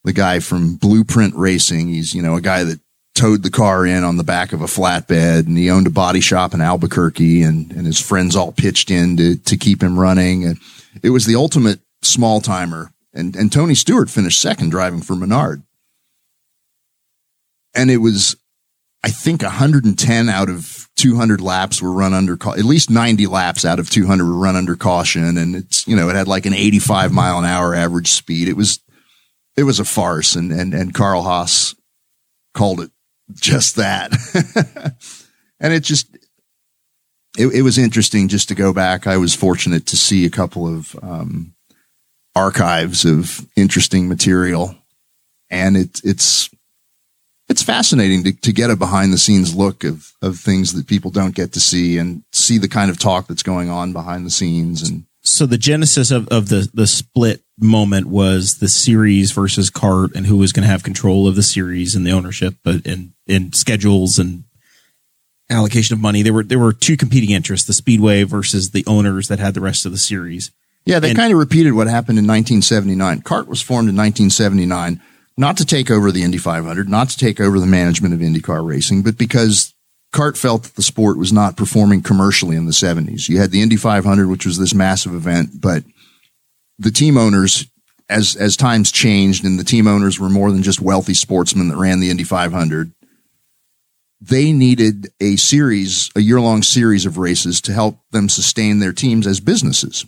Speaker 3: The guy from Blueprint Racing. He's, you know, a guy that towed the car in on the back of a flatbed and he owned a body shop in Albuquerque and, and his friends all pitched in to, to keep him running. And it was the ultimate small timer. And, and Tony Stewart finished second driving for Menard. And it was, I think 110 out of 200 laps were run under, at least 90 laps out of 200 were run under caution. And it's, you know, it had like an 85 mile an hour average speed. It was, it was a farce. And, and, and Carl Haas called it just that. and it just, it, it was interesting just to go back. I was fortunate to see a couple of, um, archives of interesting material and it, it's, it's fascinating to, to get a behind the scenes look of, of things that people don't get to see and see the kind of talk that's going on behind the scenes. And
Speaker 1: so the genesis of, of the the split moment was the series versus cart and who was going to have control of the series and the ownership but and and schedules and allocation of money there were there were two competing interests the speedway versus the owners that had the rest of the series
Speaker 3: yeah, they
Speaker 1: And-
Speaker 3: kind of repeated what happened in 1979. CART was formed in 1979, not to take over the Indy 500, not to take over the management of IndyCar racing, but because Cart felt that the sport was not performing commercially in the 70s. You had the Indy 500, which was this massive event, but the team owners, as as times changed, and the team owners were more than just wealthy sportsmen that ran the Indy 500. They needed a series, a year long series of races to help them sustain their teams as businesses.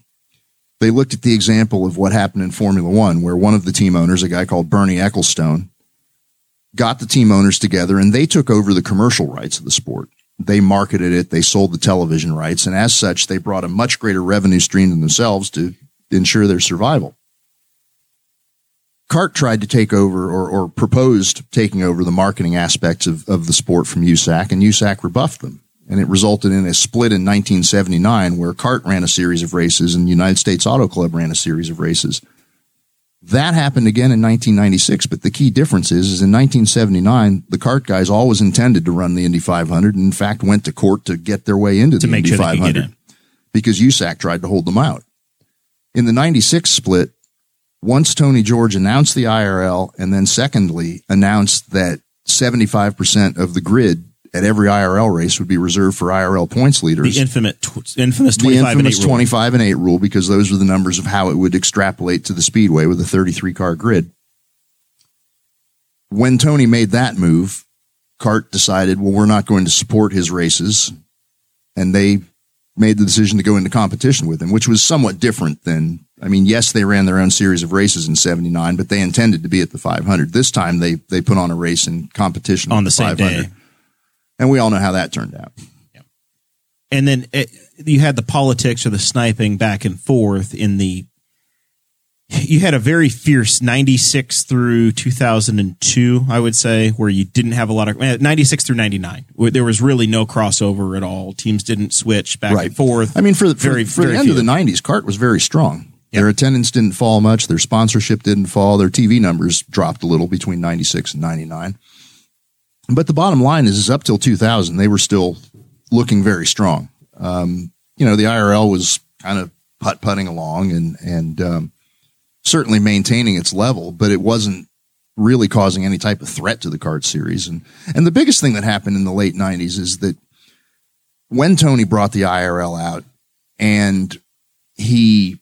Speaker 3: They looked at the example of what happened in Formula One, where one of the team owners, a guy called Bernie Ecclestone, got the team owners together and they took over the commercial rights of the sport. They marketed it, they sold the television rights, and as such, they brought a much greater revenue stream than themselves to ensure their survival. Cart tried to take over or, or proposed taking over the marketing aspects of, of the sport from USAC, and USAC rebuffed them. And it resulted in a split in 1979 where Cart ran a series of races and the United States Auto Club ran a series of races. That happened again in 1996, but the key difference is, is in 1979, the Cart guys always intended to run the Indy 500 and in fact went to court to get their way into
Speaker 1: To
Speaker 3: the Indy
Speaker 1: sure they could get
Speaker 3: 500 because USAC tried to hold them out. In the 96 split, once Tony George announced the IRL and then secondly announced that 75% of the grid at every IRL race would be reserved for IRL points leaders.
Speaker 1: The infamous, tw- infamous
Speaker 3: The
Speaker 1: 25 and 8
Speaker 3: infamous
Speaker 1: rule.
Speaker 3: 25 and 8 rule because those were the numbers of how it would extrapolate to the speedway with a 33 car grid. When Tony made that move, Cart decided, well, we're not going to support his races. And they made the decision to go into competition with him, which was somewhat different than, I mean, yes, they ran their own series of races in 79, but they intended to be at the 500. This time they, they put on a race in competition
Speaker 1: On
Speaker 3: with
Speaker 1: the same
Speaker 3: 500.
Speaker 1: day.
Speaker 3: And we all know how that turned out.
Speaker 1: and then it, you had the politics or the sniping back and forth in the you had a very fierce 96 through 2002 i would say where you didn't have a lot of eh, 96 through 99 where there was really no crossover at all teams didn't switch back and forth
Speaker 3: I mean, for, the-
Speaker 1: Very-
Speaker 3: for
Speaker 1: very
Speaker 3: the end of the 90s, Cart was very strong.
Speaker 1: Yeah.
Speaker 3: Their attendance didn't fall much. Their sponsorship didn't fall. Their TV numbers dropped a little between 96 and 99. But the bottom line is, is up till 2000, they were still looking very strong. Um, you know, the IRL was kind of putt putting along and, and, um, certainly maintaining its level, but it wasn't really causing any type of threat to the CART series. And, and the biggest thing that happened in the late 90s is that when Tony brought the IRL out and he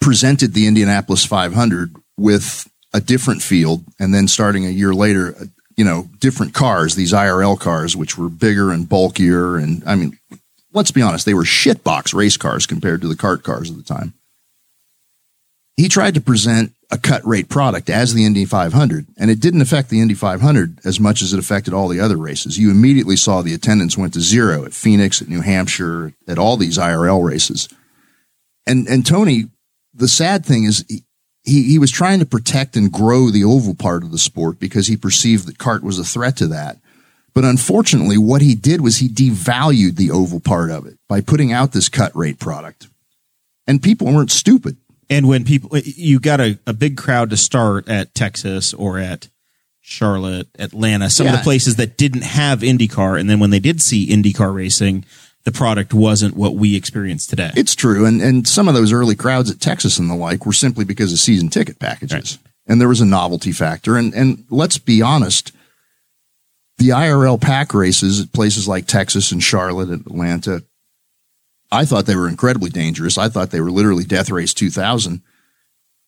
Speaker 3: presented the Indianapolis 500 with a different field, and then starting a year later, you know, different cars, these IRL cars, which were bigger and bulkier. And I mean, let's be honest, they were shitbox race cars compared to the CART cars of the time. He tried to present a cut rate product as the Indy 500, and it didn't affect the Indy 500 as much as it affected all the other races. You immediately saw the attendance went to zero at Phoenix, at New Hampshire, at all these IRL races. And and Tony, the sad thing is he he was trying to protect and grow the oval part of the sport because he perceived that cart was a threat to that. But unfortunately, what he did was he devalued the oval part of it by putting out this cut rate product. And people weren't stupid.
Speaker 1: and when people you got a, a big crowd to start at texas or at charlotte atlanta some of the places that didn't have indycar and then when they did see indycar racing the product wasn't what we experience today
Speaker 3: It's true. And, and some of those early crowds at Texas and the like were simply because of season ticket packages. And there was a novelty factor. And, and let's be honest, the IRL pack races at places like Texas and Charlotte and Atlanta, I thought they were incredibly dangerous. I thought they were literally Death Race 2000.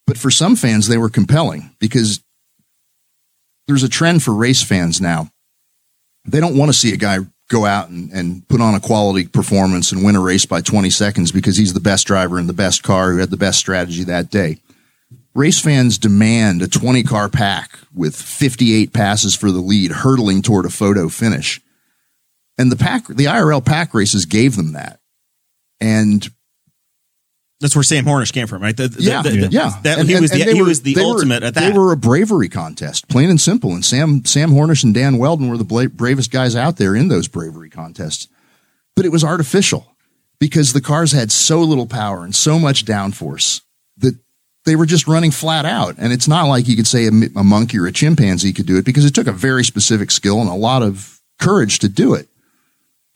Speaker 3: But for some fans, they were compelling because there's a trend for race fans now. They don't want to see a guy go out and, and put on a quality performance and win a race by 20 seconds because he's the best driver in the best car who had the best strategy that day. Race fans demand a 20 car pack with 58 passes for the lead, hurtling toward a photo finish. And the pack, the IRL pack races gave them that. And
Speaker 1: that's where sam hornish came from right The- the-
Speaker 3: yeah,
Speaker 1: the- the-
Speaker 3: yeah.
Speaker 1: that,
Speaker 3: And-
Speaker 1: he was the
Speaker 3: and they
Speaker 1: he
Speaker 3: were-
Speaker 1: was the
Speaker 3: they were-
Speaker 1: ultimate at that
Speaker 3: They were a bravery contest, plain and simple. And Sam Sam Hornish and Dan Wheldon were the bla- bravest guys out there in those bravery contests. But it was artificial because the cars had so little power and so much downforce that they were just running flat out. And it's not like you could say a monkey or a chimpanzee could do it because it took a very specific skill and a lot of courage to do it.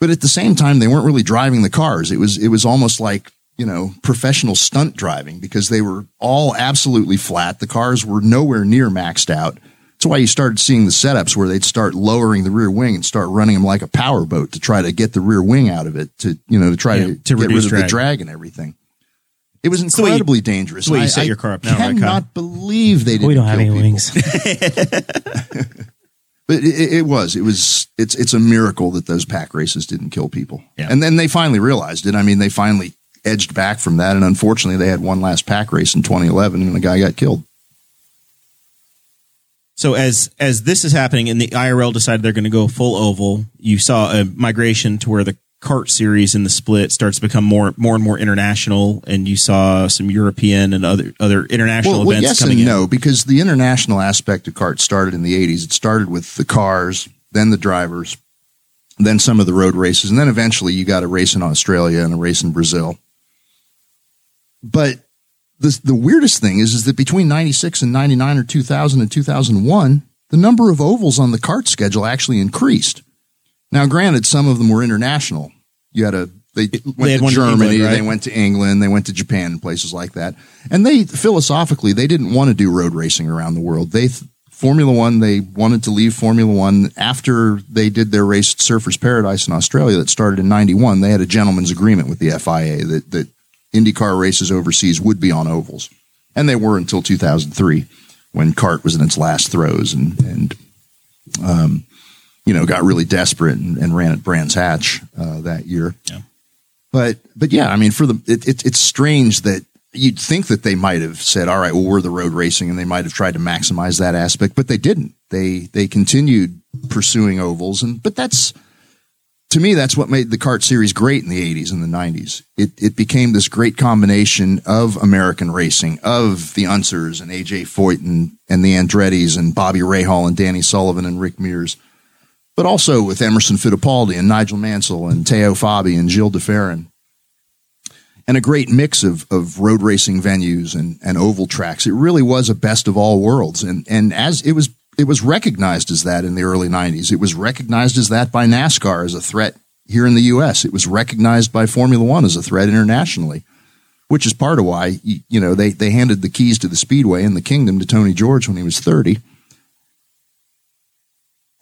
Speaker 3: But at the same time, they weren't really driving the cars. It was it was almost like you know professional stunt driving because they were all absolutely flat. The cars were nowhere near maxed out. That's why you started seeing the setups where they'd start lowering the rear wing and start running them like a power boat to try to get the rear wing out of it to, you know, to try
Speaker 1: Yeah,
Speaker 3: to,
Speaker 1: to
Speaker 3: get rid of
Speaker 1: drag.
Speaker 3: the drag and everything. It was
Speaker 1: the you-
Speaker 3: incredibly dangerous.
Speaker 1: the way you
Speaker 3: I-
Speaker 1: set
Speaker 3: I
Speaker 1: your car up now, right, Kyle?
Speaker 3: cannot believe they didn't
Speaker 2: We don't have any
Speaker 3: people.
Speaker 2: wings.
Speaker 3: But it, it was, it was, it's, it's a miracle that those pack races didn't kill people.
Speaker 1: Yeah.
Speaker 3: And then they finally realized it. I mean, they finally edged back from that. And unfortunately, they had one last pack race in 2011 and a guy got killed.
Speaker 1: So as as this is happening and the IRL decided they're going to go full oval, you saw a migration to where the CART series in the split starts to become more more and more international, and you saw some European and other other international
Speaker 3: Well, well
Speaker 1: events
Speaker 3: yes
Speaker 1: coming
Speaker 3: and
Speaker 1: in.
Speaker 3: no, because the international aspect of CART started in the 80s. It started with the cars, then the drivers, then some of the road races, and then eventually you got a race in Australia and a race in Brazil. But the, the weirdest thing is, is that between 96 and 99 or 2000 and 2001, the number of ovals on the CART schedule actually increased. Now, granted, some of them were international. You had a, they went
Speaker 1: had
Speaker 3: to Germany,
Speaker 1: England, right?
Speaker 3: they went to England, they went to Japan and places like that. And they, philosophically, they didn't want to do road racing around the world. They, th- Formula One, they wanted to leave Formula One after they did their race at Surfers Paradise in Australia that started in 91. They had a gentleman's agreement with the FIA that, that IndyCar races overseas would be on ovals. And they were until 2003 when CART was in its last throes and, and, um, you know, got really desperate and, and ran at Brands Hatch, uh, that year.
Speaker 1: Yeah.
Speaker 3: But, but yeah, I mean, for the, it, it, it's strange that you'd think that they might have said, all right, well, we're the road racing and they might have tried to maximize that aspect, but they didn't. They, they continued pursuing ovals and, but that's, to me, that's what made the CART series great in the 80s and the 90s. It, it became this great combination of American racing, of the Unsers and AJ Foyt and, and the Andrettis and Bobby Rahal and Danny Sullivan and Rick Mears, but also with Emerson Fittipaldi and Nigel Mansell and Teo Fabi and Gil de Ferran. And a great mix of, of road racing venues and, and oval tracks. It really was a best of all worlds. And, and as it was it was recognized as that in the early 90s. It was recognized as that by NASCAR as a threat here in the US. It was recognized by Formula One as a threat internationally, which is part of why, you, know, they, they handed the keys to the speedway and the kingdom to Tony George when he was 30.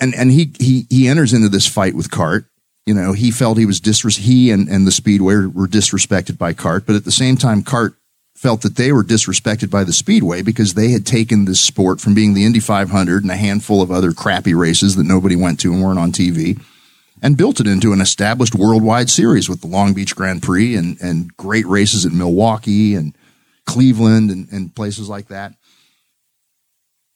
Speaker 3: And, and he, he, he enters into this fight with CART. You know, he felt he was disres- he and, and the speedway were disrespected by CART, but at the same time, CART felt that they were disrespected by the speedway because they had taken this sport from being the Indy 500 and a handful of other crappy races that nobody went to and weren't on TV and built it into an established worldwide series with the Long Beach Grand Prix and, and great races at Milwaukee and Cleveland and, and places like that.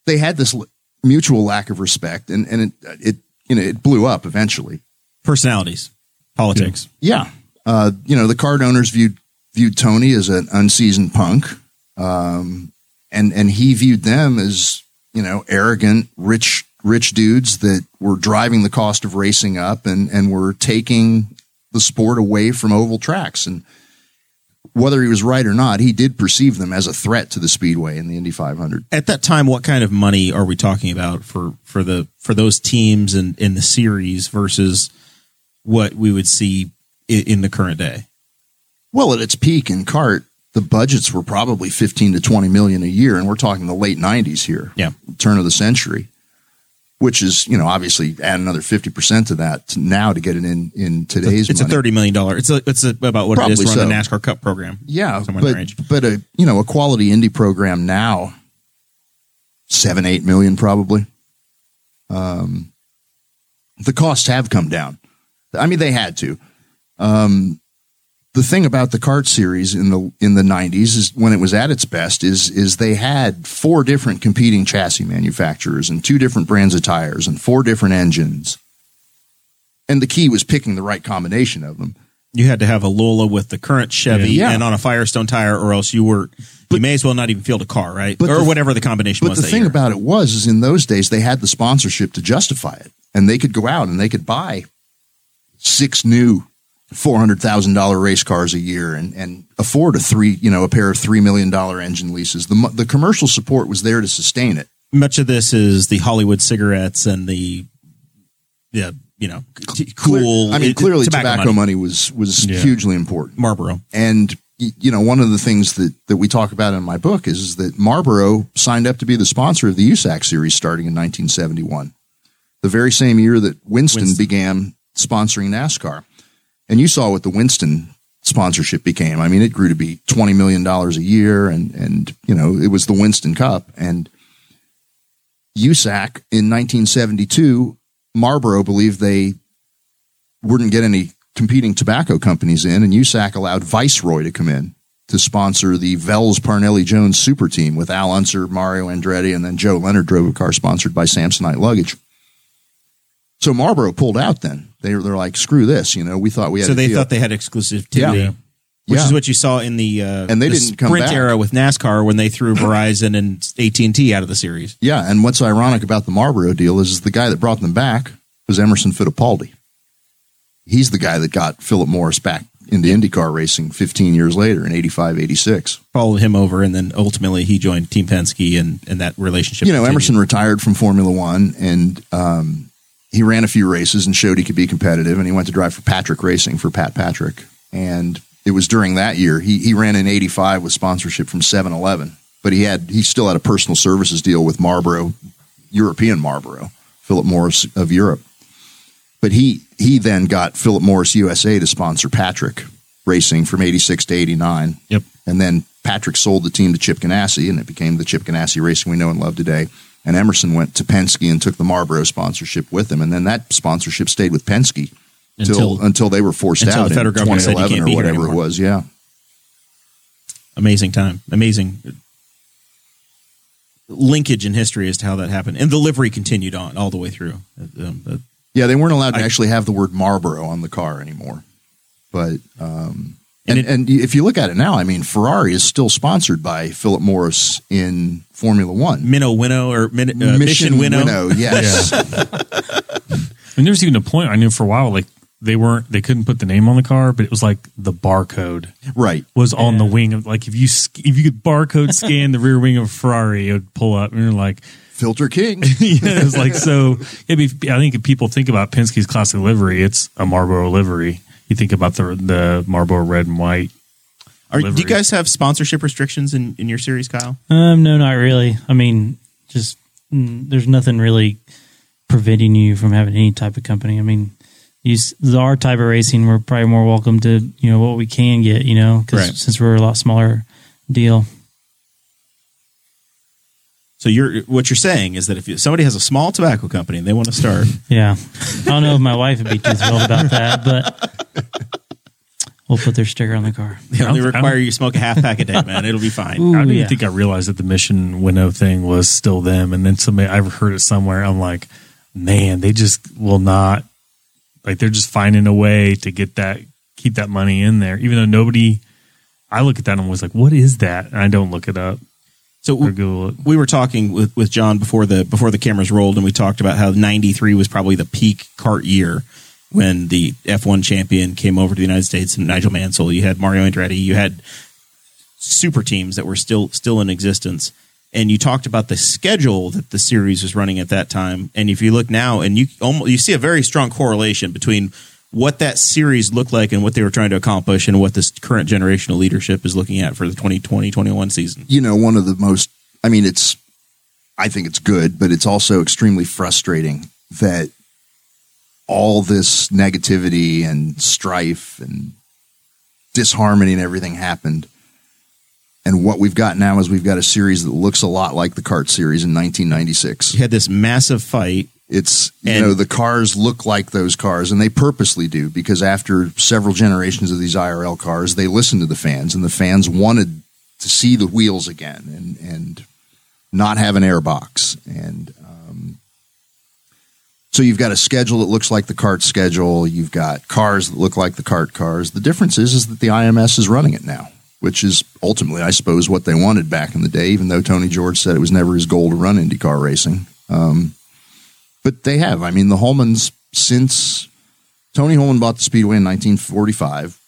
Speaker 3: They had this l- mutual lack of respect and, and it, it, you know, it blew up eventually.
Speaker 1: Personalities, politics.
Speaker 3: Yeah. Uh, you know, the CART owners viewed viewed Tony as an unseasoned punk. Um, and, and he viewed them as, you know, arrogant, rich, rich dudes that were driving the cost of racing up and, and were taking the sport away from oval tracks. And whether he was right or not, he did perceive them as a threat to the speedway in the Indy 500.
Speaker 1: At that time, what kind of money are we talking about for for the for those teams and in the series versus what we would see in the current day?
Speaker 3: Well, at its peak in CART, the budgets were probably 15 to 20 million a year. And we're talking the late 90s here.
Speaker 1: Yeah.
Speaker 3: Turn of the century, which is, you know, obviously add another 50% to that to now to get it in, in today's
Speaker 1: It's
Speaker 3: money.
Speaker 1: a thirty million dollar. It's a, it's a, about what it is
Speaker 3: Probably
Speaker 1: to run a
Speaker 3: so.
Speaker 1: NASCAR Cup program.
Speaker 3: Yeah.
Speaker 1: the
Speaker 3: But, but a, you know, a quality indie program now, seven, eight million probably. Um, the costs have come down. I mean, they had to. Um, the thing about the CART series in the in the 90s is when it was at its best is is they had four different competing chassis manufacturers and two different brands of tires and four different engines and the key was picking the right combination of them
Speaker 1: You had to have a Lola with the current Chevy
Speaker 3: Yeah.
Speaker 1: and on a Firestone tire, or else you were you may as well not even field a car, right?
Speaker 3: But
Speaker 1: Or
Speaker 3: the-
Speaker 1: whatever the combination
Speaker 3: But
Speaker 1: was.
Speaker 3: the thing
Speaker 1: year.
Speaker 3: about it was, is in those days they had the sponsorship to justify it, and they could go out and they could buy six new four hundred thousand dollar race cars a year and and afford a three you know a pair of three million dollar engine leases. The the commercial support was there to sustain it.
Speaker 1: much of this is the Hollywood cigarettes and the yeah, you know, t- cool.
Speaker 3: I mean, clearly
Speaker 1: tobacco,
Speaker 3: tobacco,
Speaker 1: money.
Speaker 3: money. was was
Speaker 4: Yeah.
Speaker 3: hugely important.
Speaker 1: Marlboro.
Speaker 3: and you know, one of the things that, that we talk about in my book is, is that Marlboro signed up to be the sponsor of the USAC series starting in 1971, the very same year that Winston,
Speaker 1: Winston.
Speaker 3: began sponsoring NASCAR. And you saw what the Winston sponsorship became. I mean, it grew to be $20 million a year and, and, you know, it was the Winston Cup. And USAC in 1972, Marlboro believed they wouldn't get any competing tobacco companies in, and USAC allowed Viceroy to come in to sponsor the Vels Parnelli Jones super team with Al Unser, Mario Andretti, and then Joe Leonard drove a car sponsored by Samsonite Luggage. So Marlboro pulled out then. They, they're like, screw this. You know, we thought we had
Speaker 1: So
Speaker 3: a
Speaker 1: they
Speaker 3: deal.
Speaker 1: thought they had exclusivity.
Speaker 3: Yeah.
Speaker 1: Which
Speaker 3: Yeah.
Speaker 1: is what you saw in the uh,
Speaker 3: And they
Speaker 1: the
Speaker 3: didn't come
Speaker 1: sprint
Speaker 3: back.
Speaker 1: era with NASCAR when they threw Verizon and AT and T out of the series.
Speaker 3: Yeah, and what's ironic about the Marlboro deal is, is the guy that brought them back was Emerson Fittipaldi. He's the guy that got Philip Morris back into IndyCar racing 15 years later in 85, 86.
Speaker 1: Followed him over, and then ultimately he joined Team Penske, and and that relationship.
Speaker 3: You know,
Speaker 1: continued.
Speaker 3: Emerson retired from Formula One and um, he ran a few races and showed he could be competitive. And he went to drive for Patrick Racing for Pat Patrick. And it was during that year he he ran in '85 with sponsorship from 7-Eleven, but he had he still had a personal services deal with Marlboro, European Marlboro, Philip Morris of Europe. But he he then got Philip Morris USA to sponsor Patrick Racing from '86 to '89.
Speaker 1: Yep.
Speaker 3: And then Patrick sold the team to Chip Ganassi, and it became the Chip Ganassi Racing we know and love today. And Emerson went to Penske and took the Marlboro sponsorship with him, and then that sponsorship stayed with Penske until
Speaker 1: Until-
Speaker 3: until, they were forced
Speaker 1: until
Speaker 3: out
Speaker 1: the federal
Speaker 3: in
Speaker 1: government said you
Speaker 3: 2011
Speaker 1: can't
Speaker 3: or
Speaker 1: be
Speaker 3: whatever it was. Yeah,
Speaker 1: amazing time, amazing linkage in history as to how that happened, and the livery continued on all the way through. Um, uh,
Speaker 3: yeah, they weren't allowed to
Speaker 1: I-
Speaker 3: actually have the word Marlboro on the car anymore. But um,
Speaker 1: And
Speaker 3: and
Speaker 1: it-
Speaker 3: and if you look at it now, I mean, Ferrari is still sponsored by Philip Morris in Formula One.
Speaker 1: Minnow Winnow or Min, uh, Mission, Winnow.
Speaker 3: yes.
Speaker 4: I And there was even a point I knew for a while, like they weren't, they couldn't put the name on the car, but it was like the barcode
Speaker 3: right.
Speaker 4: was on the wing of like if you if you could barcode scan the rear wing of a Ferrari, it would pull up, and you're like,
Speaker 3: Filter King.
Speaker 4: yeah, it's like so. I mean, I think if people think about Penske's classic livery, it's a Marlboro livery. You think about the the Marlboro red and white.
Speaker 1: Are, do you guys have sponsorship restrictions in, in your series, Kyle?
Speaker 2: Um, no, not really. I mean, just mm, there's nothing really preventing you from having any type of company. I mean, you, s- our type of racing, we're probably more welcome to you know what we can get. You know, 'cause
Speaker 1: Right.
Speaker 2: since we're a lot smaller deal.
Speaker 1: So you're what you're saying is that if you, somebody has a small tobacco company and they want to start,
Speaker 2: Yeah, I don't know if my wife would be too thrilled about that, but we'll put their sticker on the car.
Speaker 1: they only require you smoke a half pack a day, man. It'll be fine.
Speaker 2: Ooh,
Speaker 4: I didn't
Speaker 2: yeah.
Speaker 4: think I realized that the Mission Winnow thing was still them, and then somebody I heard it somewhere. I'm like, man, they just will not like they're just finding a way to get that keep that money in there, even though nobody. I look at that and was like, what is that? And I don't look it up
Speaker 1: So
Speaker 4: or Google it.
Speaker 1: we were talking with, with John before the before the cameras rolled, and we talked about how '93 was probably the peak CART year when the F1 champion came over to the United States and Nigel Mansell. You had Mario Andretti. You had super teams that were still still in existence. And you talked about the schedule that the series was running at that time. And if you look now, and you almost you see a very strong correlation between what that series looked like and what they were trying to accomplish, and what this current generation of leadership is looking at for the 2020-21 season.
Speaker 3: you know, one of the most, I mean, it's, I think it's good, but it's also extremely frustrating that all this negativity and strife and disharmony and everything happened. And what we've got now is we've got a series that looks a lot like the CART series in 1996.
Speaker 1: You had this massive fight
Speaker 3: It's you
Speaker 1: And-
Speaker 3: know the cars look like those cars, and they purposely do because after several generations of these IRL cars, they listened to the fans, and the fans wanted to see the wheels again and and not have an airbox, and um, so you've got a schedule that looks like the CART schedule. You've got cars that look like the CART cars. The difference is is that the IMS is running it now, which is ultimately, I suppose, what they wanted back in the day. Even though Tony George said it was never his goal to run IndyCar racing. Um, but they have. I mean, the Hulmans since Tony Hulman bought the Speedway in 1945,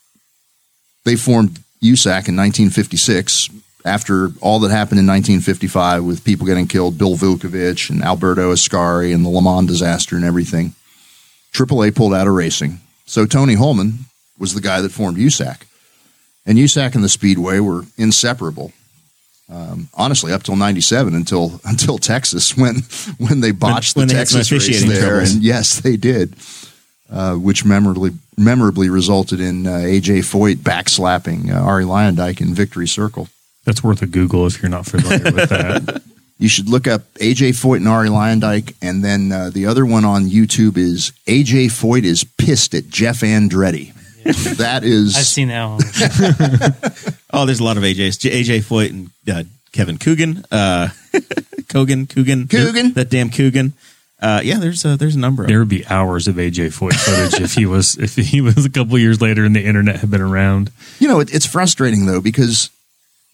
Speaker 3: they formed USAC in 1956. After all that happened in 1955 with people getting killed, Bill Vukovich and Alberto Ascari and the Le Mans disaster and everything, AAA pulled out of racing. So Tony Hulman was the guy that formed USAC. And USAC and the Speedway were inseparable. Um, honestly, up till '97, until until Texas, when when they botched
Speaker 1: when
Speaker 3: the
Speaker 1: some
Speaker 3: Texas race there,
Speaker 1: troubles.
Speaker 3: and yes, they did, uh, which memorably memorably resulted in uh, AJ Foyt backslapping uh, Arie Luyendyk in Victory Circle.
Speaker 4: That's worth a Google if you're not familiar with that.
Speaker 3: You should look up AJ Foyt and Arie Luyendyk, and then uh, the other one on YouTube is AJ Foyt is pissed at Jeff Andretti. that is
Speaker 2: I've seen that one.
Speaker 1: Oh, there's a lot of AJs. AJ Foyt and uh, Kevin Coogan, uh, Kogan, Coogan,
Speaker 3: Coogan?
Speaker 1: that damn Coogan. Uh, yeah, there's a, there's a number of
Speaker 4: There would be hours of AJ Foyt footage if he was if he was a couple years later and the internet had been around.
Speaker 3: You know, it, it's frustrating though because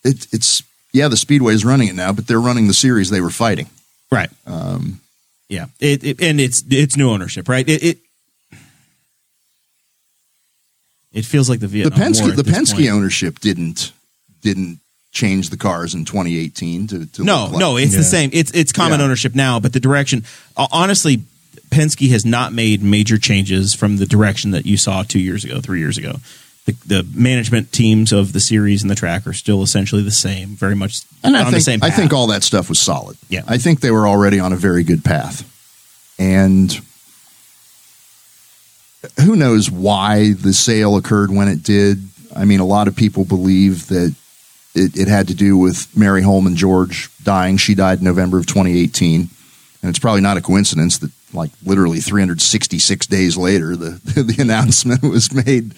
Speaker 3: it, it's yeah, the Speedway is running it now, but they're running the series they were fighting.
Speaker 1: right. Um, yeah, it, it and it's it's new ownership, right? It it, it feels like the
Speaker 3: The
Speaker 1: Vietnam War
Speaker 3: Penske
Speaker 1: at
Speaker 3: the
Speaker 1: this
Speaker 3: Penske
Speaker 1: point.
Speaker 3: ownership didn't didn't change the cars in 2018 to, to
Speaker 1: No,
Speaker 3: look like-
Speaker 1: no, it's
Speaker 4: Yeah.
Speaker 1: the same. It's it's common
Speaker 3: Yeah.
Speaker 1: ownership now, but the direction. uh, Honestly, Penske has not made major changes from the direction that you saw two years ago, three years ago. The, the management teams of the series and the track are still essentially the same, very much
Speaker 3: and I
Speaker 1: on
Speaker 3: think
Speaker 1: the same.
Speaker 3: I think all that stuff was solid.
Speaker 1: Yeah.
Speaker 3: I think they were already on a very good path, and who knows why the sale occurred when it did. I mean, a lot of people believe that it, it had to do with Mary Hulman George dying. She died in November of 2018, and it's probably not a coincidence that, like, literally 366 days later, the the announcement was made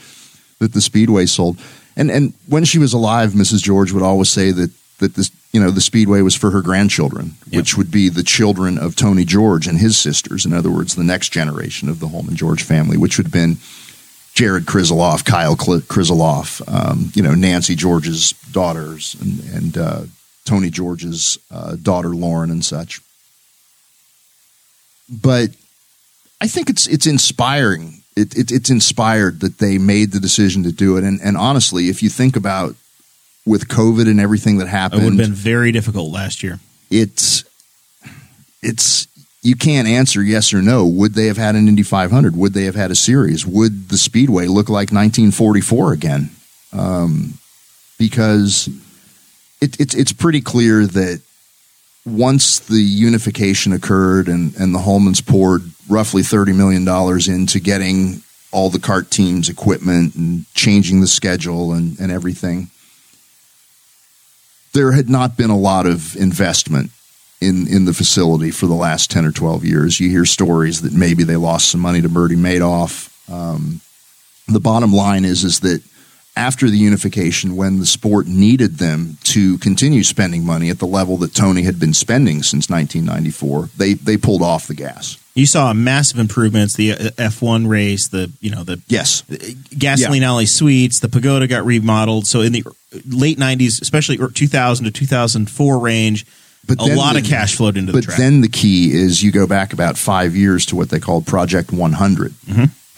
Speaker 3: that the Speedway sold. And and when she was alive, Mrs. George would always say that that this you know the Speedway was for her grandchildren, which would be the children of Tony George and his sisters. In other words, the next generation of the Hulman George family, which would have been Jared Krisiloff, Kyle Krisiloff, um, you know Nancy George's daughters, and and uh, Tony George's uh, daughter Lauren and such. But I think it's it's inspiring. It, it, it's inspired that they made the decision to do it. And and honestly, if you think about with COVID and everything that happened, it
Speaker 1: would have been very difficult last year.
Speaker 3: it's it's you can't answer yes or no. Would they have had an Indy 500? Would they have had a series? Would the Speedway look like 1944 again? Um, because it, it's it's pretty clear that once the unification occurred and and the Hulmans poured roughly 30 million dollars into getting all the CART teams equipment and changing the schedule and and everything there had not been a lot of investment in in the facility for the last 10 or 12 years. You hear stories that maybe they lost some money to Bernie Madoff. Um, the bottom line is is that after the unification, when the sport needed them to continue spending money at the level that Tony had been spending since 1994, they they pulled off the gas.
Speaker 1: You saw massive improvements. The uh, F1 race, the you know the
Speaker 3: Yes,
Speaker 1: gasoline alley suites, the pagoda got remodeled. So in the late '90s, especially 2000 to 2004 range,
Speaker 3: But
Speaker 1: a lot of cash flowed into the
Speaker 3: but
Speaker 1: track.
Speaker 3: then the key is you go back about five years to what they called Project 100,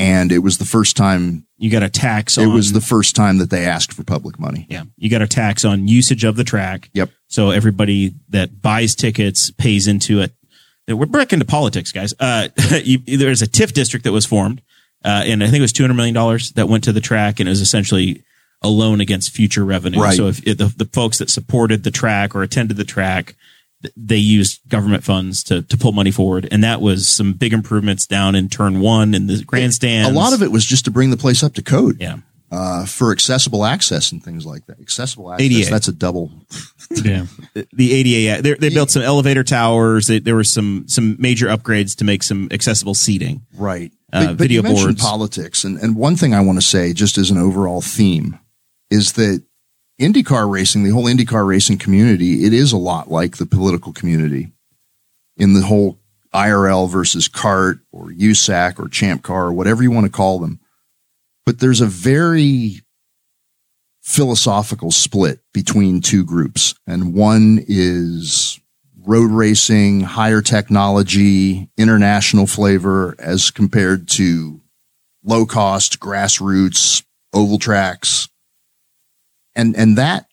Speaker 3: and it was the first time.
Speaker 1: you got a tax.
Speaker 3: It
Speaker 1: on,
Speaker 3: was the first time that they asked for public money.
Speaker 1: yeah. You got a tax on usage of the track.
Speaker 3: Yep.
Speaker 1: So everybody that buys tickets pays into it. We're back into politics, guys. Uh, you, there's a TIF district that was formed, uh, and I think it was two hundred million dollars that went to the track, and it was essentially a loan against future revenue.
Speaker 3: Right.
Speaker 1: So if, if the, the folks that supported the track or attended the track, they used government funds to to pull money forward, and that was some big improvements down in turn one in the grandstands.
Speaker 3: A lot of it was just to bring the place up to code
Speaker 1: yeah.
Speaker 3: Uh, for accessible access and things like that. Accessible access.
Speaker 1: ADA.
Speaker 3: That's a double.
Speaker 4: Yeah.
Speaker 1: the ADA. They, they built some elevator towers. They, there were some some major upgrades to make some accessible seating.
Speaker 3: Right.
Speaker 1: Uh,
Speaker 3: but, but
Speaker 1: video
Speaker 3: you mentioned
Speaker 1: boards.
Speaker 3: politics, and, and one thing I want to say, just as an overall theme, is that IndyCar racing, the whole IndyCar racing community, it is a lot like the political community in the whole IRL versus CART or USAC or Champ Car or whatever you want to call them. But there's a very philosophical split between two groups, and one is road racing, higher technology, international flavor as compared to low cost, grassroots, oval tracks. And, and that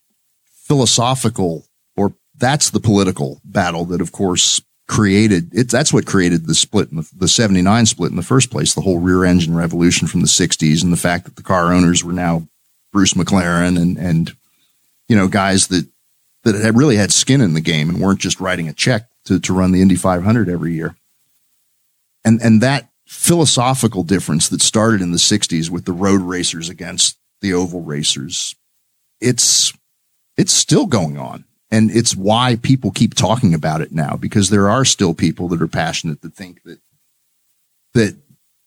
Speaker 3: philosophical or that's the political battle that of course created it. That's what created the split the, the 79 split in the first place, the whole rear engine revolution from the sixties and the fact that the car owners were now Bruce McLaren and and you know guys that that had really had skin in the game and weren't just writing a check to to run the Indy 500 every year. And and that philosophical difference that started in the 60s with the road racers against the oval racers, it's it's still going on. And it's why people keep talking about it now because there are still people that are passionate that think that that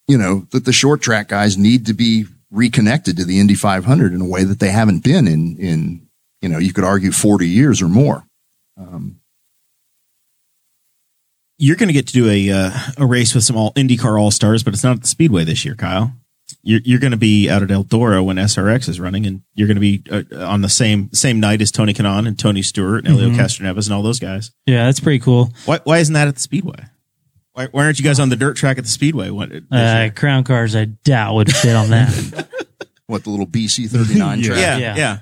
Speaker 3: you know that the short track guys need to be reconnected to the Indy 500 in a way that they haven't been in in you know you could argue 40 years or more. Um,
Speaker 1: You're going to get to do a uh, a race with some all IndyCar All Stars, but it's not at the Speedway this year, Kyle. You're, you're going to be out at Eldora when SRX is running, and you're going to be uh, on the same same night as Tony Kanaan and Tony Stewart and Elio Castroneves and all those guys.
Speaker 2: Yeah, that's pretty cool.
Speaker 1: Why why isn't that at the Speedway? Why, why aren't you guys on the dirt track at the Speedway? What, this
Speaker 2: Uh, crown cars, I doubt would fit on that.
Speaker 3: what the little BC 39 track.
Speaker 1: yeah,
Speaker 2: yeah.
Speaker 1: yeah,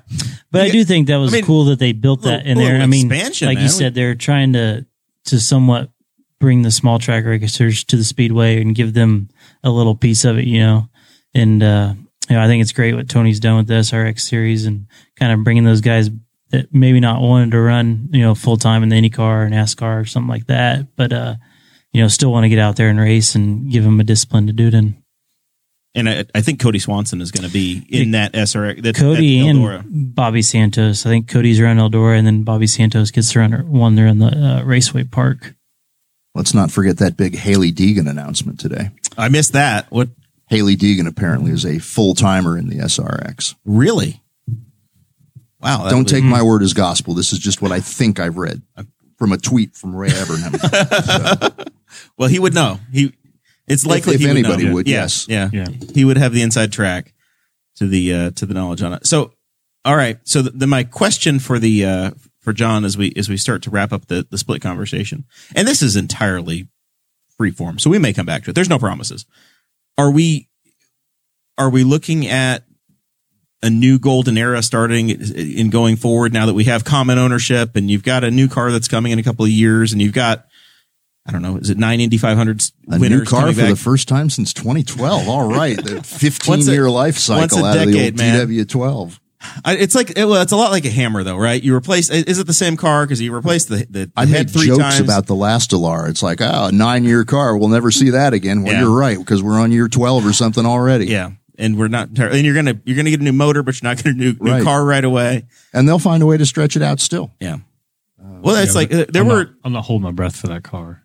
Speaker 2: But I do think that was
Speaker 1: I mean,
Speaker 2: cool that they built that in there. I mean,
Speaker 1: expansion,
Speaker 2: like
Speaker 1: man.
Speaker 2: you said, they're trying to to somewhat bring the small track racers to the speedway and give them a little piece of it, you know. And uh, you know, I think it's great what Tony's done with the SRX series and kind of bringing those guys that maybe not wanted to run, you know, full time in the IndyCar or NASCAR or something like that, but uh, you know, still want to get out there and race and give them a discipline to do it in.
Speaker 1: And I, I think Kody Swanson is going to be in that SRX. That,
Speaker 2: Cody
Speaker 1: that
Speaker 2: and Bobby Santos. I think Kody's around Eldora, and then Bobby Santos gets to run one there in the uh, Raceway Park.
Speaker 3: Let's not forget that big Hailie Deegan announcement today.
Speaker 1: I missed that. What
Speaker 3: Hailie Deegan apparently is a full timer in the SRX.
Speaker 1: really? Wow!
Speaker 3: Don't
Speaker 1: was-
Speaker 3: take my word as gospel. This is just what I think I've read from a tweet from Ray Evernham.
Speaker 1: Well, he would know. He it's likely
Speaker 3: if
Speaker 1: he would
Speaker 3: anybody
Speaker 1: know.
Speaker 3: would,
Speaker 1: Yeah,
Speaker 3: yes.
Speaker 1: yeah,
Speaker 4: Yeah.
Speaker 1: He would have the inside track to the uh, to the knowledge on it. So, all right. So th- then my question for the uh, for John as we as we start to wrap up the the split conversation, and this is entirely free form, so we may come back to it. There's no promises. Are we are we looking at a new golden era starting in going forward now that we have common ownership and you've got a new car that's coming in a couple of years and you've got I don't know, is it nine Indy 500s
Speaker 3: A
Speaker 1: winners
Speaker 3: new car for the first time since 2012. All right. The 15
Speaker 1: a-
Speaker 3: year life cycle out of the old
Speaker 1: man.
Speaker 3: DW12.
Speaker 1: I, it's like it, well, it's a lot like a hammer, though, right? You replace is it the same car because you replaced the the, the
Speaker 3: I
Speaker 1: head
Speaker 3: made
Speaker 1: three
Speaker 3: jokes
Speaker 1: times
Speaker 3: about the last Alar. It's like, oh, a nine year car. We'll never see that again. Well,
Speaker 1: Yeah.
Speaker 3: you're right because we're on year 12 or something already.
Speaker 1: yeah, and we're not and you're gonna you're gonna get a new motor, but you're not gonna new new car right away.
Speaker 3: And they'll find a way to stretch it out still.
Speaker 1: Yeah. Well, it's
Speaker 4: Yeah,
Speaker 1: like uh, there
Speaker 4: I'm
Speaker 1: were.
Speaker 4: Not, I'm not holding my breath for that car.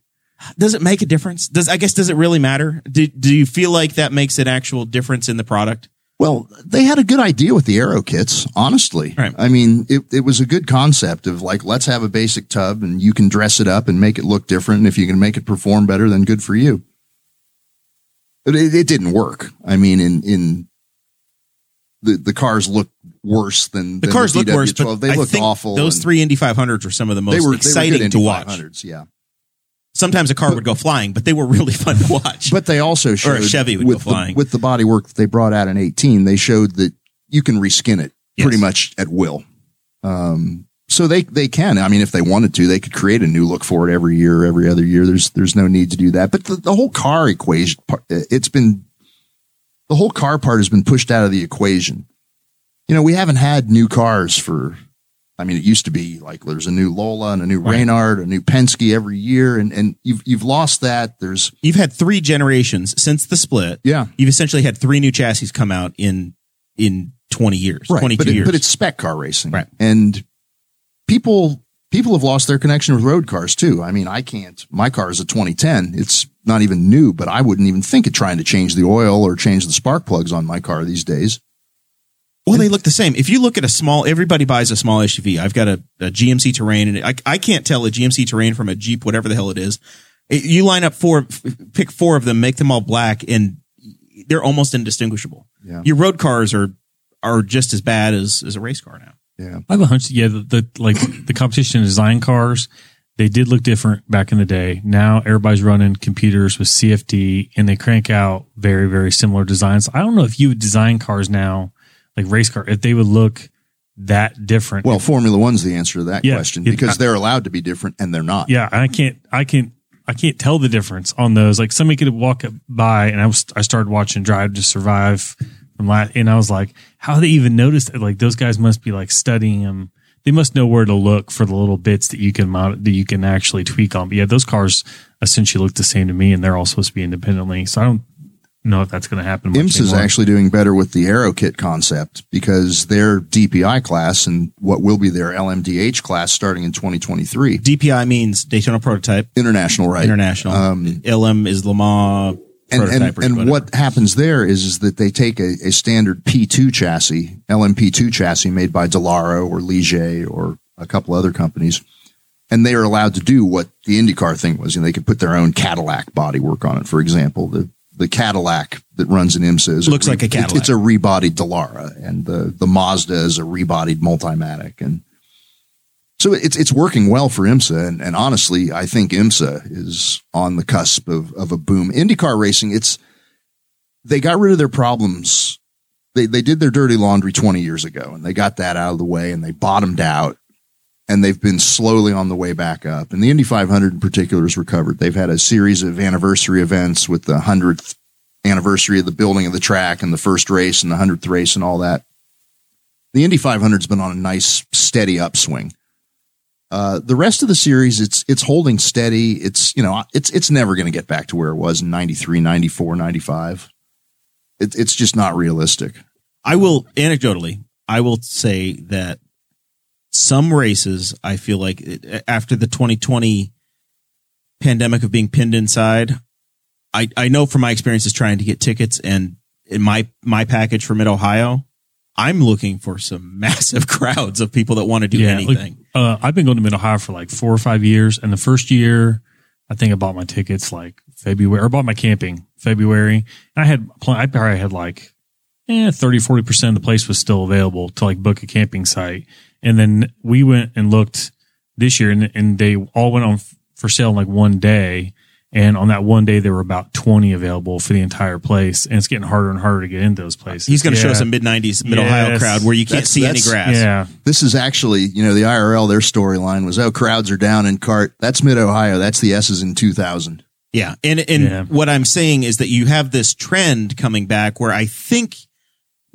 Speaker 1: Does it make a difference? Does I guess does it really matter? Do do you feel like that makes an actual difference in the product?
Speaker 3: Well, they had a good idea with the aero kits, honestly.
Speaker 1: Right.
Speaker 3: I mean, it, it was a good concept of like, let's have a basic tub and you can dress it up and make it look different. And if you can make it perform better, then good for you. But it, it didn't work. I mean, in, in the, the cars look worse than
Speaker 1: The
Speaker 3: than
Speaker 1: cars look worse,
Speaker 3: DW12.
Speaker 1: but
Speaker 3: They
Speaker 1: I
Speaker 3: looked awful.
Speaker 1: Those three Indy 500s were some of the most
Speaker 3: were,
Speaker 1: exciting
Speaker 3: they were good
Speaker 1: to watch.
Speaker 3: 500s, yeah.
Speaker 1: Sometimes a car would go flying, but they were really fun to watch.
Speaker 3: But they also showed a
Speaker 1: Chevy would
Speaker 3: with
Speaker 1: go flying.
Speaker 3: The, with the body work that they brought out in 18, they showed that you can reskin it
Speaker 1: Yes.
Speaker 3: pretty much at will. Um, so they, they can. I mean, if they wanted to, they could create a new look for it every year, every other year. There's, there's no need to do that. But the, the whole car equation, it's been, the whole car part has been pushed out of the equation. You know, we haven't had new cars for, I mean, it used to be like there's a new Lola and a new Reynard, a new Penske every year. And, and you've, you've lost that. There's,
Speaker 1: You've had three generations since the split.
Speaker 3: yeah.
Speaker 1: You've essentially had three new chassis come out in in 20 years, 22
Speaker 3: but, it-
Speaker 1: years.
Speaker 3: but it's spec car racing,
Speaker 1: Right.
Speaker 3: And people people have lost their connection with road cars too. I mean, I can't. My car is a 2010. It's not even new, but I wouldn't even think of trying to change the oil or change the spark plugs on my car these days.
Speaker 1: Well, they look the same. If you look at a small, everybody buys a small SUV. I've got a, a GMC Terrain, and I, I can't tell a GMC Terrain from a Jeep, whatever the hell it is. It- you line up four, f- pick four of them, make them all black, and they're almost indistinguishable.
Speaker 3: Yeah.
Speaker 1: Your road cars are are just as bad as as a race car now.
Speaker 3: Yeah.
Speaker 4: I have a hunch. Yeah, the, the like the competition design cars, they did look different back in the day. Now everybody's running computers with CFD, and they crank out very very similar designs. I don't know if you would design cars now, like race car, if they would look that different.
Speaker 3: Well, Formula One's the answer to that
Speaker 4: Yeah.
Speaker 3: question
Speaker 4: It-
Speaker 3: because they're allowed to be different and they're not.
Speaker 4: yeah, I can't, I can't, I can't tell the difference on those. Like somebody could walk up by, and I was, I started watching Drive to Survive from last, and I was like, how they even noticed that? Like those guys must be like studying them. They must know where to look for the little bits that you can mod- that you can actually tweak on. But yeah, those cars essentially look the same to me, and they're all supposed to be independently. So I don't know if that's going to happen. much
Speaker 3: IMSA is actually doing better with the Aero Kit concept because their DPI class and what will be their LMDH class starting in 2023.
Speaker 1: DPI means Daytona Prototype
Speaker 3: International, right?
Speaker 1: International.
Speaker 3: Um,
Speaker 1: LM is Le Mans
Speaker 3: and
Speaker 1: Prototype.
Speaker 3: and, and what happens there is, is that they take a, a standard P2 chassis, LMP2 chassis made by Dallara or Ligier or a couple other companies, and they are allowed to do what the IndyCar thing was. You know, they could put their own Cadillac bodywork on it. For example, the the Cadillac that runs in IMSA is
Speaker 1: Looks like a
Speaker 3: it-
Speaker 1: Cadillac.
Speaker 3: It's a rebodied Dallara, and the the Mazda is a rebodied Multimatic, and so it's it's working well for IMSA, and, and honestly, I think IMSA is on the cusp of of a boom. IndyCar racing, it's they got rid of their problems. They they did their dirty laundry twenty years ago, and they got that out of the way, and they bottomed out, and they've been slowly on the way back up. And the Indy 500 in particular has recovered. They've had a series of anniversary events with the hundredth anniversary of the building of the track and the first race and the hundredth race and all that. The Indy 500 has been on a nice steady upswing. Uh, the rest of the series, it's it's holding steady. It's you know it's it's never going to get back to where it was in 93, 94, 95. It, it's just not realistic.
Speaker 1: I will anecdotally, I will say that some races, I feel like it- after the 2020 pandemic of being pinned inside, I, I know from my experiences trying to get tickets and in my, my package for mid Ohio, I'm looking for some massive crowds of people that want to do
Speaker 4: like,
Speaker 1: anything.
Speaker 4: uh, I've been going to Mid Ohio for like four or five years, and the first year, I think I bought my tickets like February, or bought my camping February. And I had, I probably had like, eh, 30, 40 percent of the place was still available to like book a camping site. And then we went and looked this year, and, and they all went on f- for sale in like one day. And on that one day, there were about 20 available for the entire place. And it's getting harder and harder to get into those places.
Speaker 1: He's going to show us a mid 90s mid Ohio
Speaker 4: Yes.
Speaker 1: crowd where you can't
Speaker 3: That's-
Speaker 1: see any grass.
Speaker 4: Yeah.
Speaker 3: This is actually, you know, the IRL, their storyline was, oh, crowds are down in CART. That's mid Ohio. That's the S's in 2000.
Speaker 1: Yeah. And and
Speaker 4: Yeah.
Speaker 1: what I'm saying is that you have this trend coming back where I think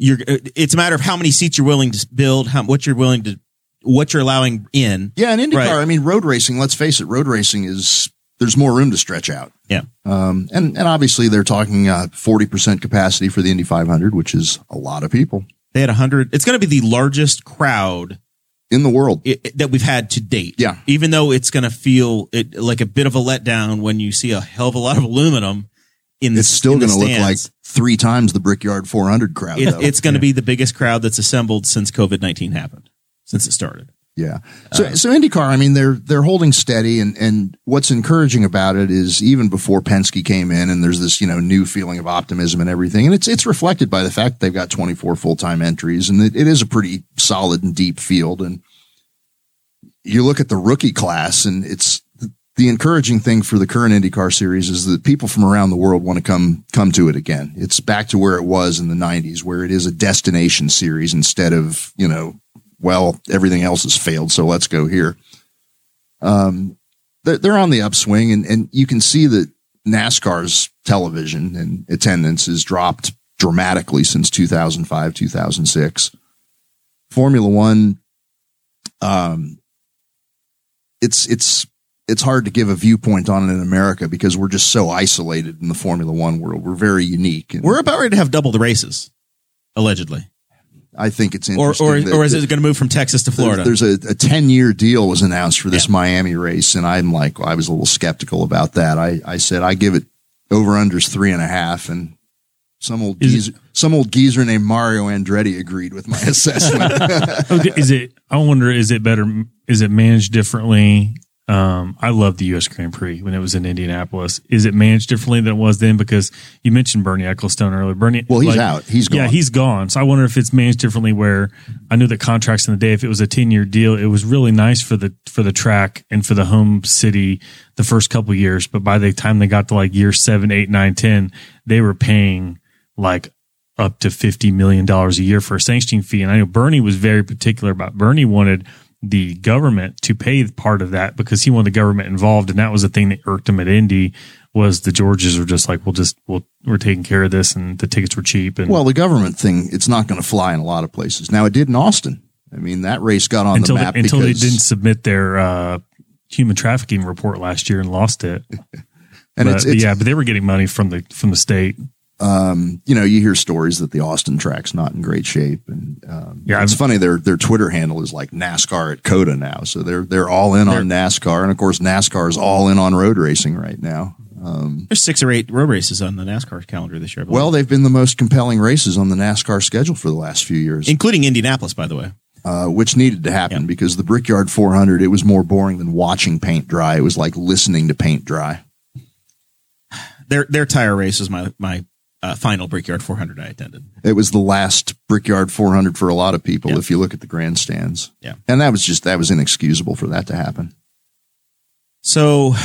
Speaker 1: you're it's a matter of how many seats you're willing to build, how what you're willing to what you're allowing in.
Speaker 3: Yeah, and IndyCar,
Speaker 1: Right.
Speaker 3: I mean, road racing, let's face it, road racing is, there's more room to stretch out.
Speaker 1: Yeah.
Speaker 3: Um, and, and obviously they're talking, uh, 40% capacity for the Indy 500, which is a lot of people
Speaker 1: They had 100 it's going to be the largest crowd
Speaker 3: in the world.
Speaker 1: i- i- that we've had to date.
Speaker 3: Yeah.
Speaker 1: Even though it's going to feel it, like a bit of a letdown when you see a hell of a lot of aluminum in the
Speaker 3: It's still going to look like three times the Brickyard 400 crowd.
Speaker 1: It- it's going to be the biggest crowd that's assembled since COVID-19 happened, since it started.
Speaker 3: Yeah. Uh, so, so IndyCar, I mean, they're, they're holding steady. And, and what's encouraging about it is even before Penske came in and there's this, you know, new feeling of optimism and everything. And it's, it's reflected by the fact that they've got 24 full-time entries and it, it is a pretty solid and deep field. And you look at the rookie class and it's the encouraging thing for the current IndyCar series is that people from around the world want to come, come to it again. It's back to where it was in the nineties, where it is a destination series instead of, you know, well, everything else has failed, so let's go here. Um, they're, on the upswing, and, and you can see that NASCAR's television and attendance has dropped dramatically since 2005, 2006. Formula One, um, it's it's it's hard to give a viewpoint on it in America because we're just so isolated in the Formula One world. We're very unique. And
Speaker 1: We're about ready to have double the races, allegedly.
Speaker 3: I think it's
Speaker 1: Or,
Speaker 3: interesting.
Speaker 1: or,
Speaker 3: that-
Speaker 1: or is it going to move from Texas to Florida?
Speaker 3: there's, there's a, a 10 year deal was announced for this
Speaker 1: Yeah.
Speaker 3: Miami race. And I'm like, I was a little skeptical about that. I, I said, I give it over unders three and a half. And some old
Speaker 4: Is
Speaker 3: geezer, some old geezer named Mario Andretti agreed with my assessment.
Speaker 4: Is it? I wonder. Is it better? Is it managed differently? Um, I love the U.S. Grand Prix when it was in Indianapolis. Is it managed differently than it was then? Because you mentioned Bernie Ecclestone earlier. Bernie,
Speaker 3: well, he's out. He's gone.
Speaker 4: Yeah, he's gone. So I wonder if it's managed differently. Where I knew that contracts in the day, if it was a ten year deal, it was really nice for the for the track and for the home city the first couple years. But by the time they got to like year seven, eight, nine, ten, they were paying like up to fifty million dollars a year for a sanctioning fee. And I know Bernie was very particular about. Bernie wanted the government to pay part of that because he wanted the government involved, and that was the thing that irked him at Indy was the Georges were just like, we'll just we'll we're taking care of this, and the tickets were cheap, and
Speaker 3: Well, the government thing, it's not going to fly in a lot of places. Now, it did in Austin. I mean, that race got on
Speaker 4: until
Speaker 3: the map
Speaker 4: they, until they didn't submit their uh, human trafficking report last year and lost it.
Speaker 3: and
Speaker 4: But,
Speaker 3: it's, it's
Speaker 4: yeah, but they were getting money from the from the state.
Speaker 3: You know, you hear stories that the Austin track's not in great shape, and um,
Speaker 4: Yeah,
Speaker 3: it's
Speaker 4: I've-
Speaker 3: funny. Their their Twitter handle is like NASCAR at COTA now, so they're they're all in on NASCAR, and of course, NASCAR is all in on road racing right now.
Speaker 1: There's six or eight road races on the NASCAR calendar this year.
Speaker 3: Well, they've been the most compelling races on the NASCAR schedule for the last few years,
Speaker 1: including Indianapolis, by the way.
Speaker 3: uh, which needed to happen
Speaker 1: Yeah.
Speaker 3: because the Brickyard 400 it was more boring than watching paint dry. It was like listening to paint dry.
Speaker 1: Their their tire race was my my uh, final Brickyard 400 I attended.
Speaker 3: It was the last Brickyard 400 for a lot of people
Speaker 1: Yeah.
Speaker 3: if you look at the grandstands.
Speaker 1: Yeah.
Speaker 3: And that was just that was inexcusable for that to happen.
Speaker 1: So,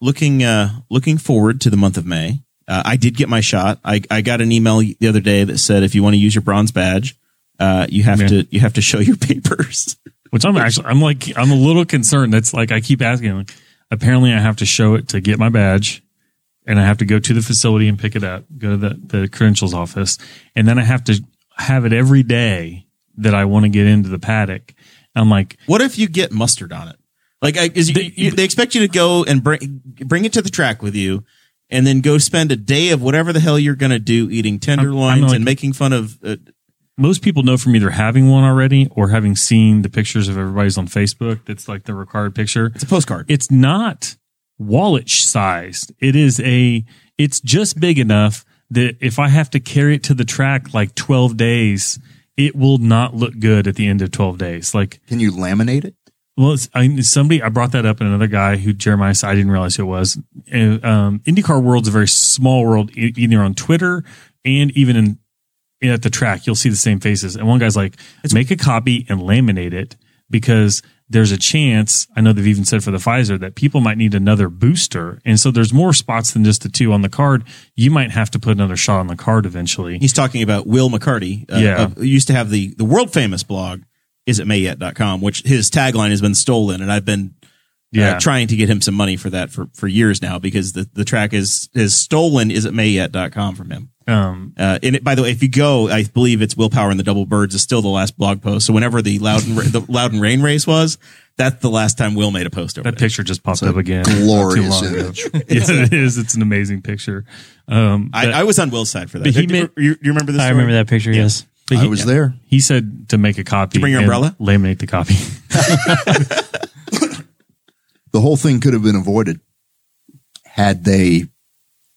Speaker 1: looking uh, looking forward to the month of May, uh, I did get my shot. I, I got an email the other day that said if you want to use your bronze badge, uh, you have
Speaker 4: Yeah.
Speaker 1: to you have to show your papers.
Speaker 4: Which I'm actually, I'm like, I'm a little concerned. That's like, I keep asking, like, apparently I have to show it to get my badge and I have to go to the facility and pick it up, go to the, the credentials office. And then I have to have it every day that I want to get into the paddock. I'm like,
Speaker 1: What if you get mustard on it? Like, I, is you, you, they expect you to go and bring bring it to the track with you, and then go spend a day of whatever the hell you're going to do, eating tenderloins
Speaker 4: like-
Speaker 1: and making fun of. Uh,
Speaker 4: most people know from either having one already or having seen the pictures of everybody's on Facebook. That's like the required picture.
Speaker 1: it's a postcard.
Speaker 4: it's not wallet sized. It is a, it's just big enough that if I have to carry it to the track like 12 days, it will not look good at the end of 12 days. Like,
Speaker 3: Can you laminate it?
Speaker 4: well, it's, I, somebody, I brought that up and another guy who Jeremiah said, I didn't realize who it was. And, um, IndyCar world's a very small world, either on Twitter and even in, at the track, you'll see the same faces. And one guy's like, make a copy and laminate it because there's a chance. I know they've even said for the Pfizer that people might need another booster. And so there's more spots than just the two on the card. You might have to put another shot on the card eventually.
Speaker 1: He's talking about Will McCarty. Uh,
Speaker 4: Yeah.
Speaker 1: who used to have the, the world famous blog, is it mayet.com, which his tagline has been stolen. And I've been
Speaker 4: Yeah.
Speaker 1: uh, trying to get him some money for that for, for years now because the, the track is, is stolen is it mayet.com from him.
Speaker 4: Um,
Speaker 1: Uh, and it, by the way, if you go, I believe it's Will Power and the Double Birds is still the last blog post. So whenever the loud Loudon, the Loudon Rain race was, that's the last time Will made a post over
Speaker 4: that
Speaker 1: there.
Speaker 4: picture just popped up again. not
Speaker 3: Glorious
Speaker 4: long ago.
Speaker 3: image.
Speaker 4: yeah, it is. It's an amazing picture. Um,
Speaker 1: I,
Speaker 4: but
Speaker 1: I was on Will's side for that.
Speaker 4: But he
Speaker 1: you,
Speaker 4: made-
Speaker 1: you, you remember this?
Speaker 2: I remember that picture. Yes.
Speaker 4: but
Speaker 3: I
Speaker 4: he-
Speaker 3: was there.
Speaker 4: He said to make a copy.
Speaker 1: bring your umbrella?
Speaker 4: Laminate the copy.
Speaker 3: The whole thing could have been avoided had they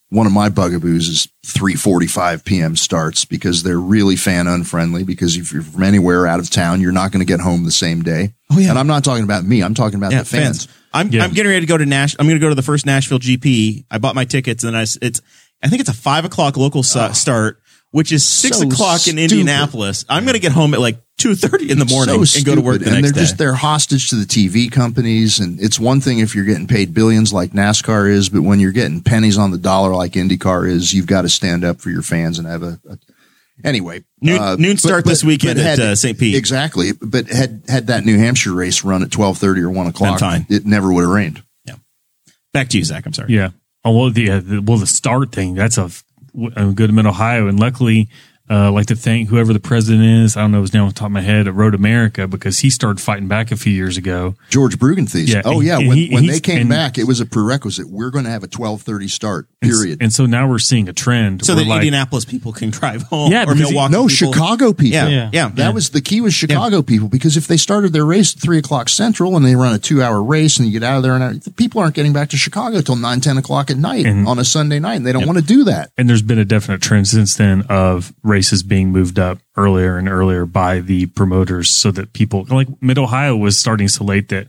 Speaker 3: one of my bugaboos is 3:45 p.m. starts because they're really fan unfriendly because if you're from anywhere out of town you're not going to get home the same day.
Speaker 1: Oh, yeah.
Speaker 3: And I'm not talking about me, I'm talking about
Speaker 1: Yeah,
Speaker 3: the fans.
Speaker 1: I'm
Speaker 4: Yeah.
Speaker 1: I'm getting ready to go to Nash. I'm going to go to the first Nashville GP. I bought my tickets, and I s- it's I think it's a five o'clock local su- ah. start, which is six
Speaker 3: so
Speaker 1: o'clock in
Speaker 3: stupid.
Speaker 1: Indianapolis. I'm going to get home at like two thirty in the morning
Speaker 3: So
Speaker 1: and go to work the
Speaker 3: and
Speaker 1: next
Speaker 3: they're just they're hostage to the TV companies and it's one thing if you're getting paid billions like NASCAR is but when you're getting pennies on the dollar like IndyCar is you've got to stand up for your fans and have a, a anyway
Speaker 1: Noon-
Speaker 3: uh,
Speaker 1: noon start this weekend at,
Speaker 3: had-
Speaker 1: uh, St. Pete.
Speaker 3: exactly but had had that New Hampshire race run at 12:30 or 1 o'clock
Speaker 1: fine.
Speaker 3: it never would have rained Yeah.
Speaker 1: Back to you, Zach. I'm sorry.
Speaker 4: Yeah. Oh, well, the, uh, the well, the start thing, that's a, a good Mid Ohio. And luckily, uh, I'd like to thank whoever the president is. I don't know his name off the top of my head at Road America because he started fighting back a few years ago.
Speaker 3: George Bruggenthies
Speaker 4: Yeah,
Speaker 3: oh
Speaker 4: and-
Speaker 3: yeah
Speaker 4: and
Speaker 3: when,
Speaker 4: he-
Speaker 3: when they came
Speaker 4: and-
Speaker 3: back it was a prerequisite we're going to have a 12:30 start period
Speaker 4: And, so now we're seeing a trend.
Speaker 1: So
Speaker 4: where
Speaker 1: that
Speaker 4: like,
Speaker 1: Indianapolis people can drive home.
Speaker 4: Yeah,
Speaker 1: or
Speaker 4: because
Speaker 1: Milwaukee.
Speaker 3: no
Speaker 1: people.
Speaker 3: Chicago people
Speaker 1: Yeah,
Speaker 2: Yeah.
Speaker 1: yeah,
Speaker 3: That was the key was Chicago people because if they started their race at three o'clock central and they run a two hour race and you get out of there and the people aren't getting back to Chicago till nine, 10 o'clock at night
Speaker 4: And-
Speaker 3: on a Sunday night and they don't want to do that.
Speaker 4: and there's been a definite trend since then of races being moved up earlier and earlier by the promoters so that people like mid ohio was starting so late that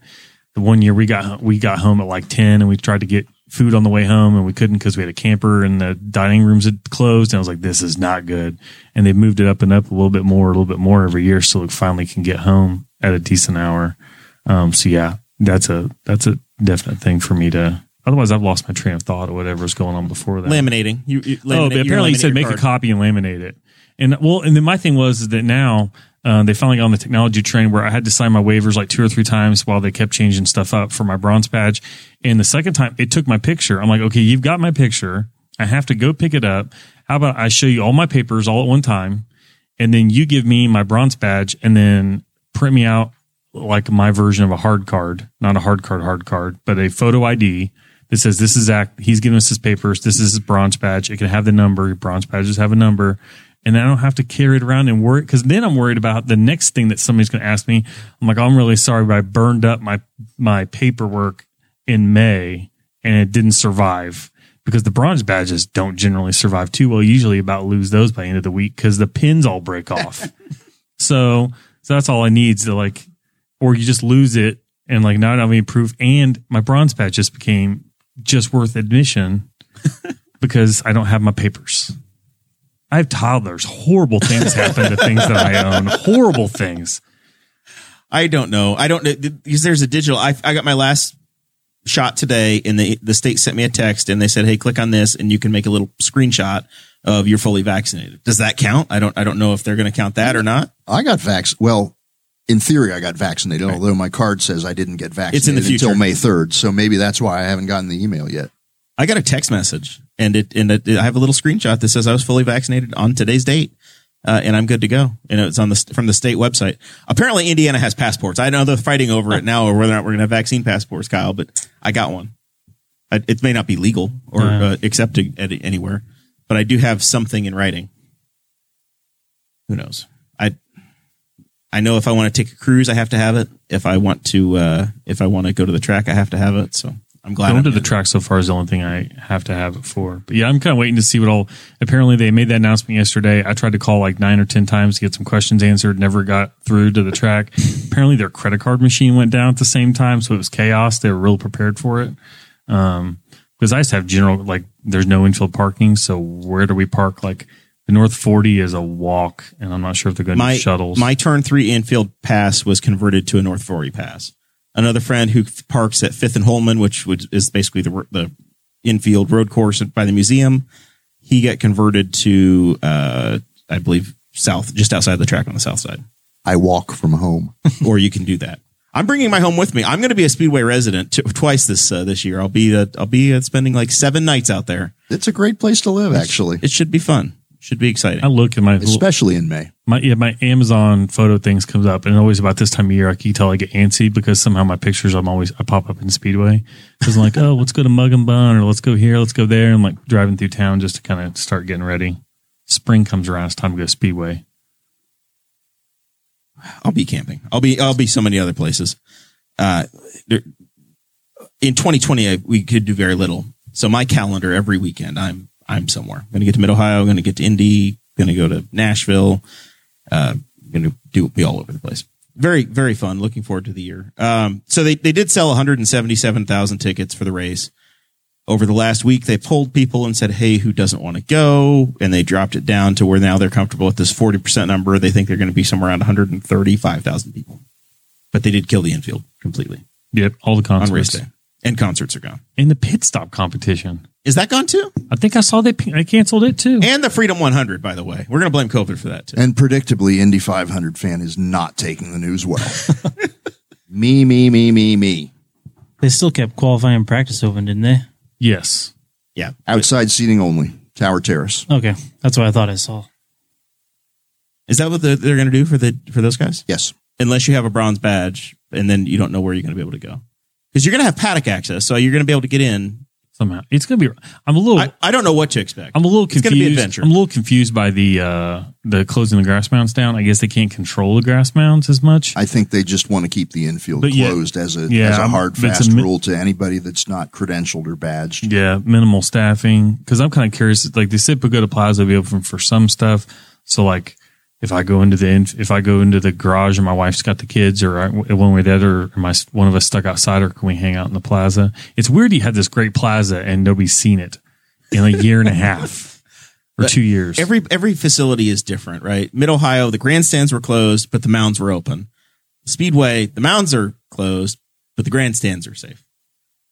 Speaker 4: the one year we got we got home at like 10 and we tried to get food on the way home and we couldn't because we had a camper and the dining rooms had closed. And i was like this is not good. And they moved it up and up a little bit more a little bit more every year so we finally can get home at a decent hour. Um so yeah that's a that's a definite thing for me to otherwise i've lost my train of thought or whatever was going on before that.
Speaker 1: Laminating. You, you
Speaker 4: Oh, but apparently you said make a copy and laminate it. And well, and then my thing was that now Uh, they finally got on the technology train where I had to sign my waivers like two or three times while they kept changing stuff up for my bronze badge. And the second time it took my picture. I'm like, okay, you've got my picture. I have to go pick it up. How about I show you all my papers all at one time and then you give me my bronze badge and then print me out like my version of a hard card, not a hard card, hard card, but a photo ID that says this is Zach. He's giving us his papers. This is his bronze badge. It can have the number. Bronze badges have a number. And I don't have to carry it around and worry because then I'm worried about the next thing that somebody's going to ask me. I'm like, I'm really sorry, but I burned up my, my paperwork in May and it didn't survive because the bronze badges don't generally survive too well. Usually about lose those by the end of the week because the pins all break off. so, so that's all I need to like, or you just lose it and like not have any proof. And my bronze badge just became just worth admission because I don't have my papers. I have toddlers. Horrible things happen to things that I own. Horrible things.
Speaker 1: I don't know. I don't know because there's a digital. I, I got my last shot today and the, the state sent me a text and they said, Hey, click on this and you can make a little screenshot of you're fully vaccinated. Does that count? I don't, I don't know if they're going to count that or not.
Speaker 3: I got vax. Well, in theory, I got vaccinated, although my card says I didn't get vaccinated
Speaker 1: It's in the future.
Speaker 3: until May 3rd. So maybe that's why I haven't gotten the email yet.
Speaker 1: I got a text message and it, and it, I have a little screenshot that says I was fully vaccinated on today's date. Uh, and I'm good to go. And it's on the, from the state website. Apparently Indiana has passports. I know they're fighting over it now or whether or not we're going to have vaccine passports, Kyle, but I got one. I, it may not be legal or
Speaker 2: Yeah.
Speaker 1: uh, accepted anywhere, but I do have something in writing. Who knows? I, I know if I want to take a cruise, I have to have it. If I want to, uh, if I want to go to the track, I have to have it. So I'm glad.
Speaker 4: Going to the track so far is the only thing I have to have it for. But yeah, I'm kind of waiting to see what all. Apparently, they made that announcement yesterday. I tried to call like nine or ten times to get some questions answered. Never got through to the track. Apparently, their credit card machine went down at the same time, so it was chaos. They were real prepared for it. Um, because I used to have general like there's no infield parking, so where do we park? Like the North 40 is a walk, and I'm not sure if they're going to
Speaker 1: my
Speaker 4: shuttles.
Speaker 1: My turn three infield pass was converted to a North 40 pass. Another friend who parks at Fifth and Hulman, which would, is basically the the infield road course by the museum, he got converted to uh, I believe south, just outside the track on the south side.
Speaker 3: I walk from home.
Speaker 1: or you can do that. I'm bringing my home with me. I'm going to be a Speedway resident t- twice this uh, this year. I'll be uh, I'll be uh, spending like seven nights out there.
Speaker 3: It's a great place to live, actually,
Speaker 1: It should be fun. Should be exciting.
Speaker 4: I look at my
Speaker 3: especially in May.
Speaker 4: my yeah, my Amazon photo things comes up, and always about this time of year, I can tell I get antsy because somehow my pictures I'm always I pop up in Speedway because I'm like, oh, let's go to Mug and Bun or let's go here, let's go there. I'm like driving through town just to kind of start getting ready. Spring comes around, it's time to go Speedway.
Speaker 1: I'll be camping. I'll be I'll be so many other places. Uh, there, in 2020, I, we could do very little. So my calendar every weekend, I'm I'm somewhere. I'm going to get to Mid Ohio. I'm Going to get to Indy. Going to go to Nashville. Uh, going to do be all over the place. Very very fun. Looking forward to the year. Um, so they they did sell 177,000 tickets for the race. Over the last week, they polled people and said, "Hey, who doesn't want to go?" And they dropped it down to where now they're comfortable with this forty percent number. They think they're going to be somewhere around one hundred and thirty-five thousand people. But they did kill the infield completely
Speaker 4: Yep, all the concerts.
Speaker 1: on race day, and concerts are gone.
Speaker 4: and the pit stop competition.
Speaker 1: Is that gone too?
Speaker 4: I think I saw they I canceled it too.
Speaker 1: And the Freedom 100, by the way. We're going to blame COVID for that too.
Speaker 3: And predictably, Indy 500 fan is not taking the news well. me, me, me, me, me.
Speaker 2: They still kept qualifying practice open, didn't they?
Speaker 4: yes,
Speaker 1: yeah,
Speaker 3: Outside seating only. Tower Terrace.
Speaker 2: Okay, that's what I thought I saw.
Speaker 1: is that what they're going to do for the for those guys?
Speaker 3: Yes.
Speaker 1: Unless you have a bronze badge, and then you don't know where you're going to be able to go because you're going to have paddock access, so you're going to be able to get in.
Speaker 4: somehow it's gonna be. I'm a little.
Speaker 1: I, I don't know what to expect.
Speaker 4: I'm a little confused.
Speaker 1: It's gonna
Speaker 4: confused.
Speaker 1: be adventure.
Speaker 4: I'm a little confused by the uh the closing the grass mounds down. I guess they can't control the grass mounds as much.
Speaker 3: I think they just want to keep the infield
Speaker 4: But yeah-
Speaker 3: closed as a
Speaker 4: yeah,
Speaker 3: as a
Speaker 4: I'm-
Speaker 3: hard fast
Speaker 4: a mi-
Speaker 3: rule to anybody that's not credentialed or badged.
Speaker 4: yeah, minimal staffing. Because I'm kind of curious. Like they said, Pagoda Plaza will be open for some stuff. So like, if I go into the if I go into the garage and my wife's got the kids, or I, one way or the other, my one of us stuck outside, or can we hang out in the plaza? It's weird. You had this great plaza and nobody's seen it in a year and a half or two years.
Speaker 1: every every facility is different, right? Mid Ohio, the grandstands were closed, but the mounds were open. Speedway, the mounds are closed, but the grandstands are safe.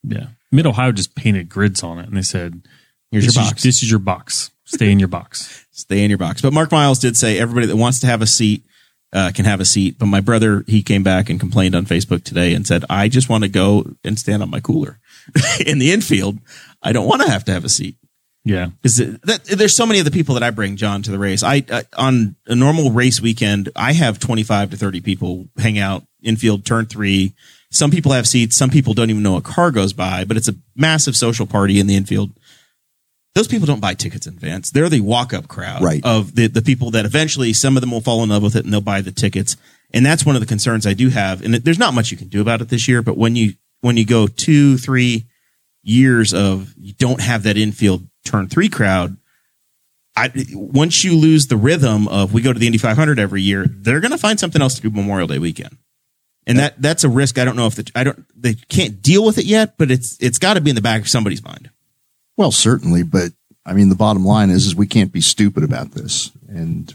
Speaker 4: yeah, Mid Ohio just painted grids on it, and they said,
Speaker 1: Here's your
Speaker 4: is-
Speaker 1: box.
Speaker 4: this is your box. Stay in your box."
Speaker 1: Stay in your box. But Mark Miles did say everybody that wants to have a seat uh, can have a seat. But my brother, he came back and complained on Facebook today and said, I just want to go and stand on my cooler in the infield. I don't want to have to have a seat.
Speaker 4: Yeah.
Speaker 1: Is that there's so many of the people that I bring John to the race. I, I on a normal race weekend, I have 25 to 30 people hang out infield turn three. Some people have seats. Some people don't even know a car goes by, but it's a massive social party in the infield. Those people don't buy tickets in advance. They're the walk up crowd
Speaker 3: Right.
Speaker 1: of the, the people that eventually some of them will fall in love with it and they'll buy the tickets. And that's one of the concerns I do have. And there's not much you can do about it this year, but when you, when you go two, three years of you don't have that infield turn three crowd, I, once you lose the rhythm of we go to the Indy 500 every year, they're going to find something else to do Memorial Day weekend. And that, that's a risk. I don't know if the, I don't, they can't deal with it yet, but it's, it's got to be in the back of somebody's mind.
Speaker 3: Well, certainly, but I mean, the bottom line is, is we can't be stupid about this. And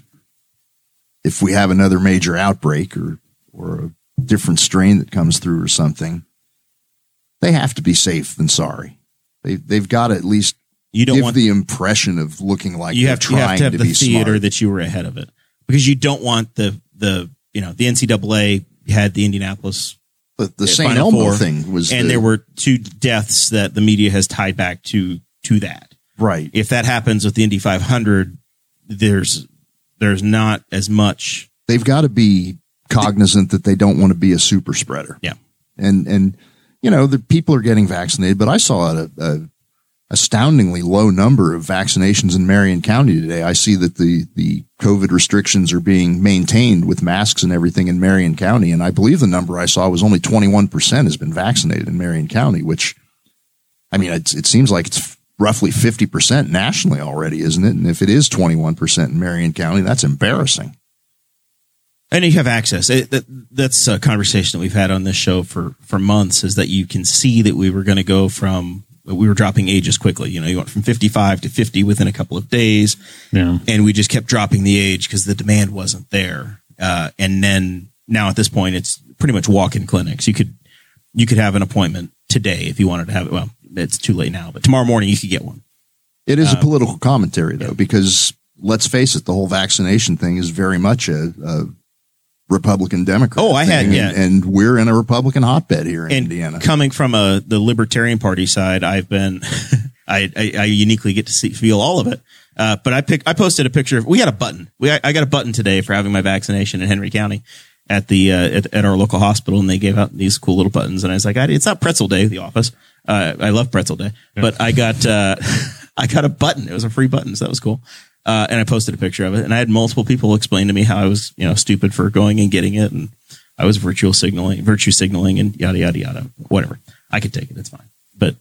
Speaker 3: if we have another major outbreak or, or a different strain that comes through or something, they have to be safe than sorry. They, they've got to at least
Speaker 1: You don't
Speaker 3: give
Speaker 1: want
Speaker 3: the impression of looking like
Speaker 1: you
Speaker 3: they're
Speaker 1: have, you have
Speaker 3: trying
Speaker 1: to have
Speaker 3: to,
Speaker 1: the
Speaker 3: be
Speaker 1: theater
Speaker 3: smart.
Speaker 1: that you were ahead of it because you don't want the, the, you know, the NCAA had the Indianapolis
Speaker 3: the the St. Elmo thing was,
Speaker 1: and
Speaker 3: the-
Speaker 1: there were two deaths that the media has tied back to, to that.
Speaker 3: right.
Speaker 1: If that happens with the Indy 500, there's, there's not as much.
Speaker 3: they've got to be cognizant that they don't want to be a super spreader.
Speaker 1: Yeah.
Speaker 3: And, and, you know, the people are getting vaccinated, but I saw a, a astoundingly low number of vaccinations in Marion County today. I see that the, the COVID restrictions are being maintained with masks and everything in Marion County. And I believe the number I saw was only 21% has been vaccinated in Marion County, which, I mean, it seems like it's roughly 50% nationally already, isn't it? And if it is 21% in Marion County, that's embarrassing.
Speaker 1: And you have access. It, that, that's a conversation that we've had on this show for, for months is that you can see that we were going to go from, we were dropping ages quickly. You know, you went from 55 to 50 within a couple of days.
Speaker 4: Yeah.
Speaker 1: and we just kept dropping the age because the demand wasn't there. Uh, and then now at this point, it's pretty much walk-in clinics. You could you could have an appointment today if you wanted to have it. Well, it's too late now, but tomorrow morning you could get one.
Speaker 3: It is
Speaker 1: Uh,
Speaker 3: is a political commentary, though, because let's face it, the whole vaccination thing is very much a, a Republican Democrat.
Speaker 1: Oh, I had- yeah.
Speaker 3: and, and we're in a Republican hotbed here in
Speaker 1: And
Speaker 3: Indiana.
Speaker 1: coming from a the Libertarian Party side, I've been I, I, I uniquely get to see feel all of it. Uh, but I pick I posted a picture. Of, we had a button. We I, I got a button today for having my vaccination in Henry County at the uh, at, at our local hospital, and they gave out these cool little buttons. And I was like, I, it's not Pretzel Day, the office. Uh, I love Pretzel Day, but I got uh, I got a button. It was a free button, so that was cool. Uh, and I posted a picture of it, and I had multiple people explain to me how I was, you know, stupid for going and getting it, and I was virtual signaling, virtue signaling, and yada yada yada. Whatever, I could take it. It's fine, but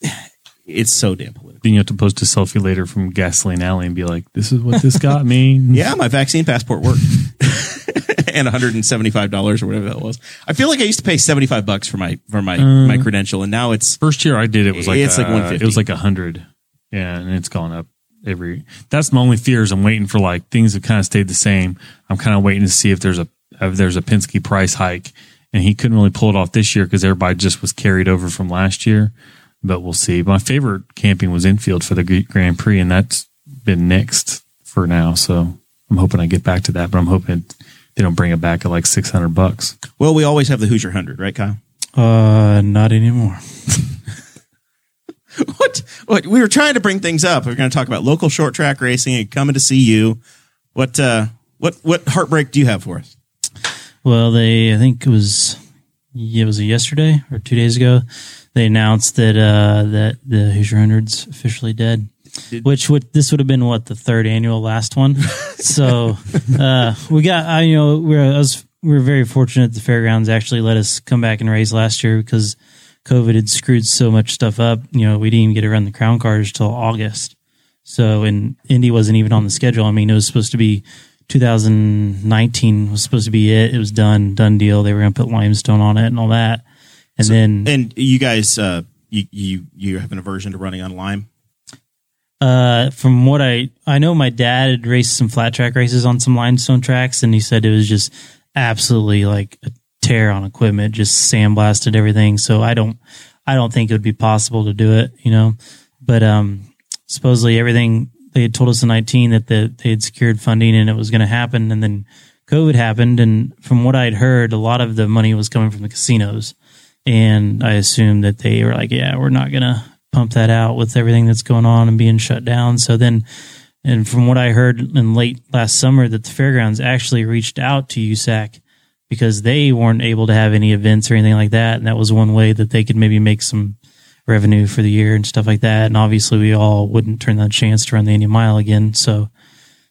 Speaker 1: it's so damn political.
Speaker 4: Then you have to post a selfie later from Gasoline Alley and be like, "This is what this got me."
Speaker 1: Yeah, my vaccine passport worked, and one hundred and seventy five dollars or whatever that was. I feel like I used to pay seventy five bucks for my for my my credential, and now it's
Speaker 4: First year I did it was like
Speaker 1: It's like
Speaker 4: uh,
Speaker 1: 150.
Speaker 4: It was like a hundred. Yeah, and it's gone up every. That's my only fear is I'm waiting for like things have kind of stayed the same. I'm kind of waiting to see if there's a if there's a Penske price hike, and he couldn't really pull it off this year because everybody just was carried over from last year. But we'll see. My favorite camping was infield for the Grand Prix, and that's been next for now. So I'm hoping I get back to that, but I'm hoping they don't bring it back at like 600 bucks.
Speaker 1: well, we always have the Hoosier hundred, right, Kyle?
Speaker 2: Uh, not anymore.
Speaker 1: What? What? We were trying to bring things up. We are going to talk about local short track racing and coming to see you. What? uh What? What heartbreak do you have for us?
Speaker 2: Well, they, I think it was, yeah, was it yesterday or two days ago? They announced that, uh, that the Hoosier Hundred's officially dead. Which would this would have been what the third annual last one, so uh, we got I you know we're I was we were very fortunate the fairgrounds actually let us come back and raise last year because COVID had screwed so much stuff up. You know we didn't even get to run the crown cars till August, so and Indy wasn't even on the schedule. I mean it was supposed to be 2019 was supposed to be it. It was done, done deal. They were going to put limestone on it and all that. And then,
Speaker 1: And you guys, uh you you you have an aversion to running on lime.
Speaker 2: Uh, from what I, I know my dad had raced some flat track races on some limestone tracks and he said it was just absolutely like a tear on equipment, just sandblasted everything. So I don't, I don't think it would be possible to do it, you know, but, um, supposedly everything they had told us in 19 that the, they had secured funding and it was going to happen. And then COVID happened, and from what I'd heard, a lot of the money was coming from the casinos, and I assumed that they were like, "Yeah, we're not gonna pump that out with everything that's going on and being shut down." So then, and from what I heard in late last summer, that the fairgrounds actually reached out to USAC because they weren't able to have any events or anything like that, and that was one way that they could maybe make some revenue for the year and stuff like that. And obviously, we all wouldn't turn that chance to run the Indy Mile again, so.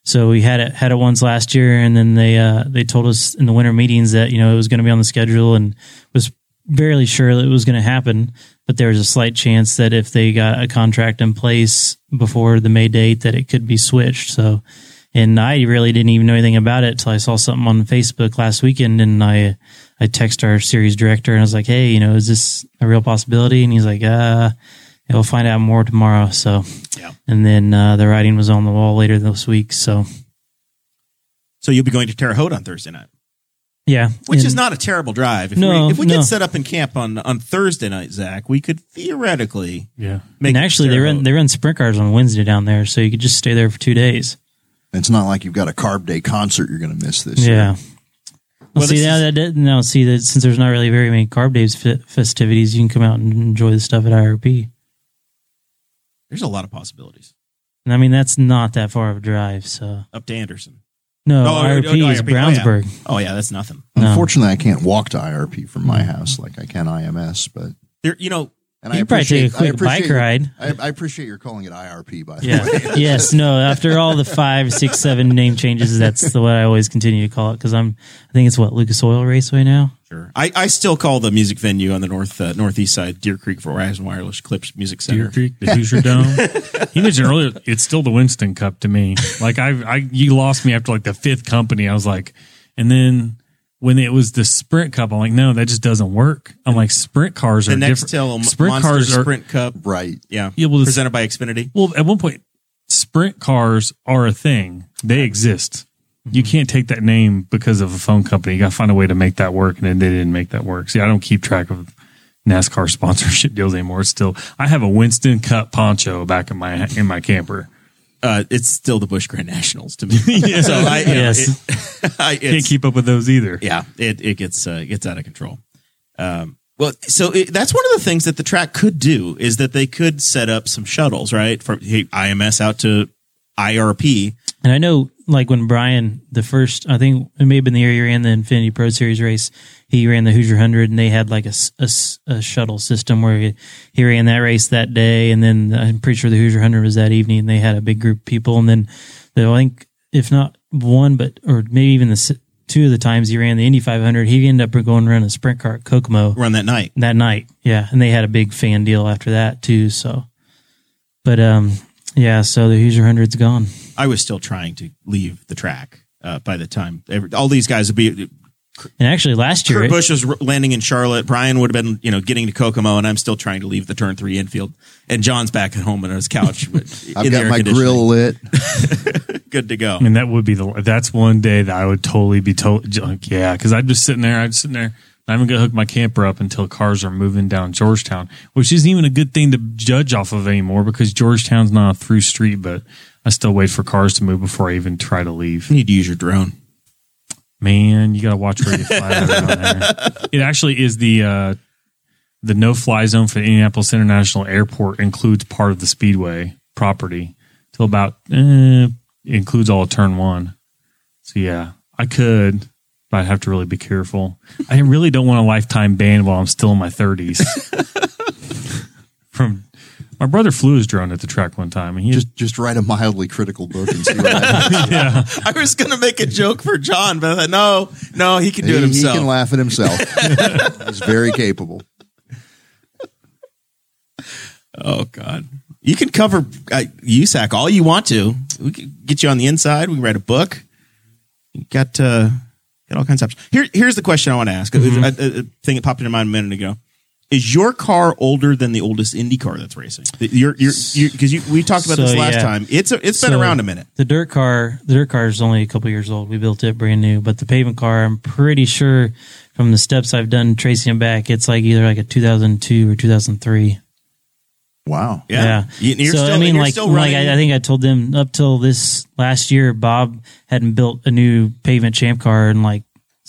Speaker 2: So we had it had it once last year, and then they uh, they told us in the winter meetings that you know it was going to be on the schedule, and was barely sure that it was going to happen. But there was a slight chance that if they got a contract in place before the May date, that it could be switched. So, and I really didn't even know anything about it until I saw something on Facebook last weekend, and I I text our series director and I was like, hey, you know, is this a real possibility? And he's like, uh. Yeah, we'll find out more tomorrow. So,
Speaker 1: Yeah.
Speaker 2: and then uh, the writing was on the wall later this week. So,
Speaker 1: So you'll be going to Terre Haute on Thursday night,
Speaker 2: yeah,
Speaker 1: which
Speaker 2: And-
Speaker 1: is not a terrible drive. If
Speaker 2: No,
Speaker 1: we, if we
Speaker 2: no.
Speaker 1: get set up in camp on on Thursday night, Zach, we could theoretically
Speaker 4: Yeah.
Speaker 1: make.
Speaker 2: And actually, they
Speaker 1: Terre
Speaker 2: run
Speaker 1: Haute.
Speaker 2: they run sprint cars on Wednesday down there, so you could just stay there for two days.
Speaker 3: It's not like you've got a carb day concert you're going to miss this year.
Speaker 2: Yeah. Well,
Speaker 1: Well,
Speaker 2: see
Speaker 1: this
Speaker 2: now
Speaker 1: is-
Speaker 2: that that- now see that since there's not really very many carb days fe- festivities, you can come out and enjoy the stuff at IRP.
Speaker 1: There's a lot of possibilities
Speaker 2: And I mean that's not that far of a drive. So
Speaker 1: up to Anderson.
Speaker 2: No,
Speaker 1: Oh,
Speaker 2: IRP
Speaker 1: oh, oh
Speaker 2: is
Speaker 1: IRP. Oh, yeah.
Speaker 2: Brownsburg.
Speaker 1: Oh yeah, that's nothing.
Speaker 2: No.
Speaker 3: Unfortunately, I can't walk to IRP from my house like I can IMS, but
Speaker 1: There, you know,
Speaker 3: and
Speaker 2: You
Speaker 3: I
Speaker 2: could probably take a
Speaker 3: I
Speaker 2: quick bike
Speaker 3: appreciate your-
Speaker 2: ride.
Speaker 3: I, I appreciate your calling it IRP by the
Speaker 2: Yeah.
Speaker 3: way.
Speaker 2: yes. No. After all the five, six, seven name changes, that's the what I always continue to call it because I'm. I think it's what Lucas Oil Raceway now.
Speaker 1: Sure. I, I still call the music venue on the north uh, northeast side Deer Creek Verizon Wireless Klipsch Music Center.
Speaker 4: Deer Creek, the Hoosier Dome. You mentioned earlier, it's still the Winston Cup to me. Like I, I, you lost me after like the fifth company. I was like, and then when it was the Sprint Cup, I'm like, no, that just doesn't work. I'm like, sprint cars
Speaker 1: The
Speaker 4: are
Speaker 1: next
Speaker 4: different.
Speaker 1: till
Speaker 4: sprint
Speaker 1: Monster
Speaker 4: cars are
Speaker 1: Sprint Cup.
Speaker 3: right.
Speaker 1: Yeah.
Speaker 4: Yeah, well,
Speaker 1: presented by Xfinity.
Speaker 4: well. At one point, sprint cars are a thing. They exist.
Speaker 1: Mm-hmm.
Speaker 4: You can't take that name because of a phone company. You got to find a way to make that work, and then they didn't make that work. See, I don't keep track of NASCAR sponsorship deals anymore. It's still, I have a Winston Cup poncho back in my in my camper.
Speaker 1: Uh, it's still the Busch Grand Nationals to me. So I, you know,
Speaker 2: Yes.
Speaker 1: it- I-
Speaker 4: Can't keep up with those either.
Speaker 1: yeah, it, it gets uh, gets out of control. Um, well, so it, that's one of the things that the track could do is that they could set up some shuttles, right, from hey, IMS out to IRP.
Speaker 2: And I know, like when Brian, the first, I think it may have been the year he ran the Infiniti Pro Series race, he ran the Hoosier 100 and they had like a shuttle system where he, he ran that race that day. And then I'm pretty sure the Hoosier 100 was that evening and they had a big group of people. And then the, I think, if not one, but, or maybe even the two of the times he ran the Indy 500, he ended up going around a sprint car at Kokomo
Speaker 1: Run that night.
Speaker 2: that night. Yeah. And they had a big fan deal after that too. So, but, um, yeah, so the Hoosier 100's gone.
Speaker 1: I was still trying to leave the track uh, by the time every, all these guys would be.
Speaker 2: And actually last year,
Speaker 1: Kurt
Speaker 2: it-
Speaker 1: Busch was landing in Charlotte. Brian would have been, you know, getting to Kokomo, and I'm still trying to leave the turn three infield. And John's back at home on his couch. but
Speaker 3: I've got my grill lit.
Speaker 1: Good to go.
Speaker 4: I mean, that would be the. That's one day that I would totally be told. Like, yeah, because I'm just sitting there. I'm just sitting there. Not even gonna hook my camper up until cars are moving down Georgetown, which isn't even a good thing to judge off of anymore because Georgetown's not a through street. But I still wait for cars to move before I even try to leave.
Speaker 1: You need to use your drone.
Speaker 4: Man, you gotta watch where you fly around there. It actually is the uh, the no fly zone for the Indianapolis International Airport includes part of the Speedway property till about eh, includes all of turn one. So yeah, I could, but I'd have to really be careful. I really don't want a lifetime ban while I'm still in my thirties. From my brother flew his drone at the track one time, and he
Speaker 3: Just just write a mildly critical book and see what happens.
Speaker 1: yeah, I was going to make a joke for John, but I thought, no, no, he can do
Speaker 3: he,
Speaker 1: it himself.
Speaker 3: he can laugh at himself. He's very capable.
Speaker 1: Oh God, you can cover uh, USAC all you want to. We can get you on the inside. We can write a book. You got uh, got all kinds of options. Here, here's the question I want to ask. Mm-hmm. A, a, a thing that popped into my mind a minute ago. Is your car older than the oldest Indy car that's racing? The- You're, you're, because we talked about
Speaker 2: So,
Speaker 1: this last
Speaker 2: yeah.
Speaker 1: time. It's a, it's been around a minute.
Speaker 2: The dirt car, the dirt car is only a couple years old. We built it brand new, but the pavement car, I'm pretty sure from the steps I've done tracing it back, it's like either like a 2002 or 2003.
Speaker 3: Wow.
Speaker 1: Yeah. You- You're
Speaker 2: so
Speaker 1: still,
Speaker 2: I mean, like, like. I, I think I told them up till this last year, Bob hadn't built a new pavement champ car in like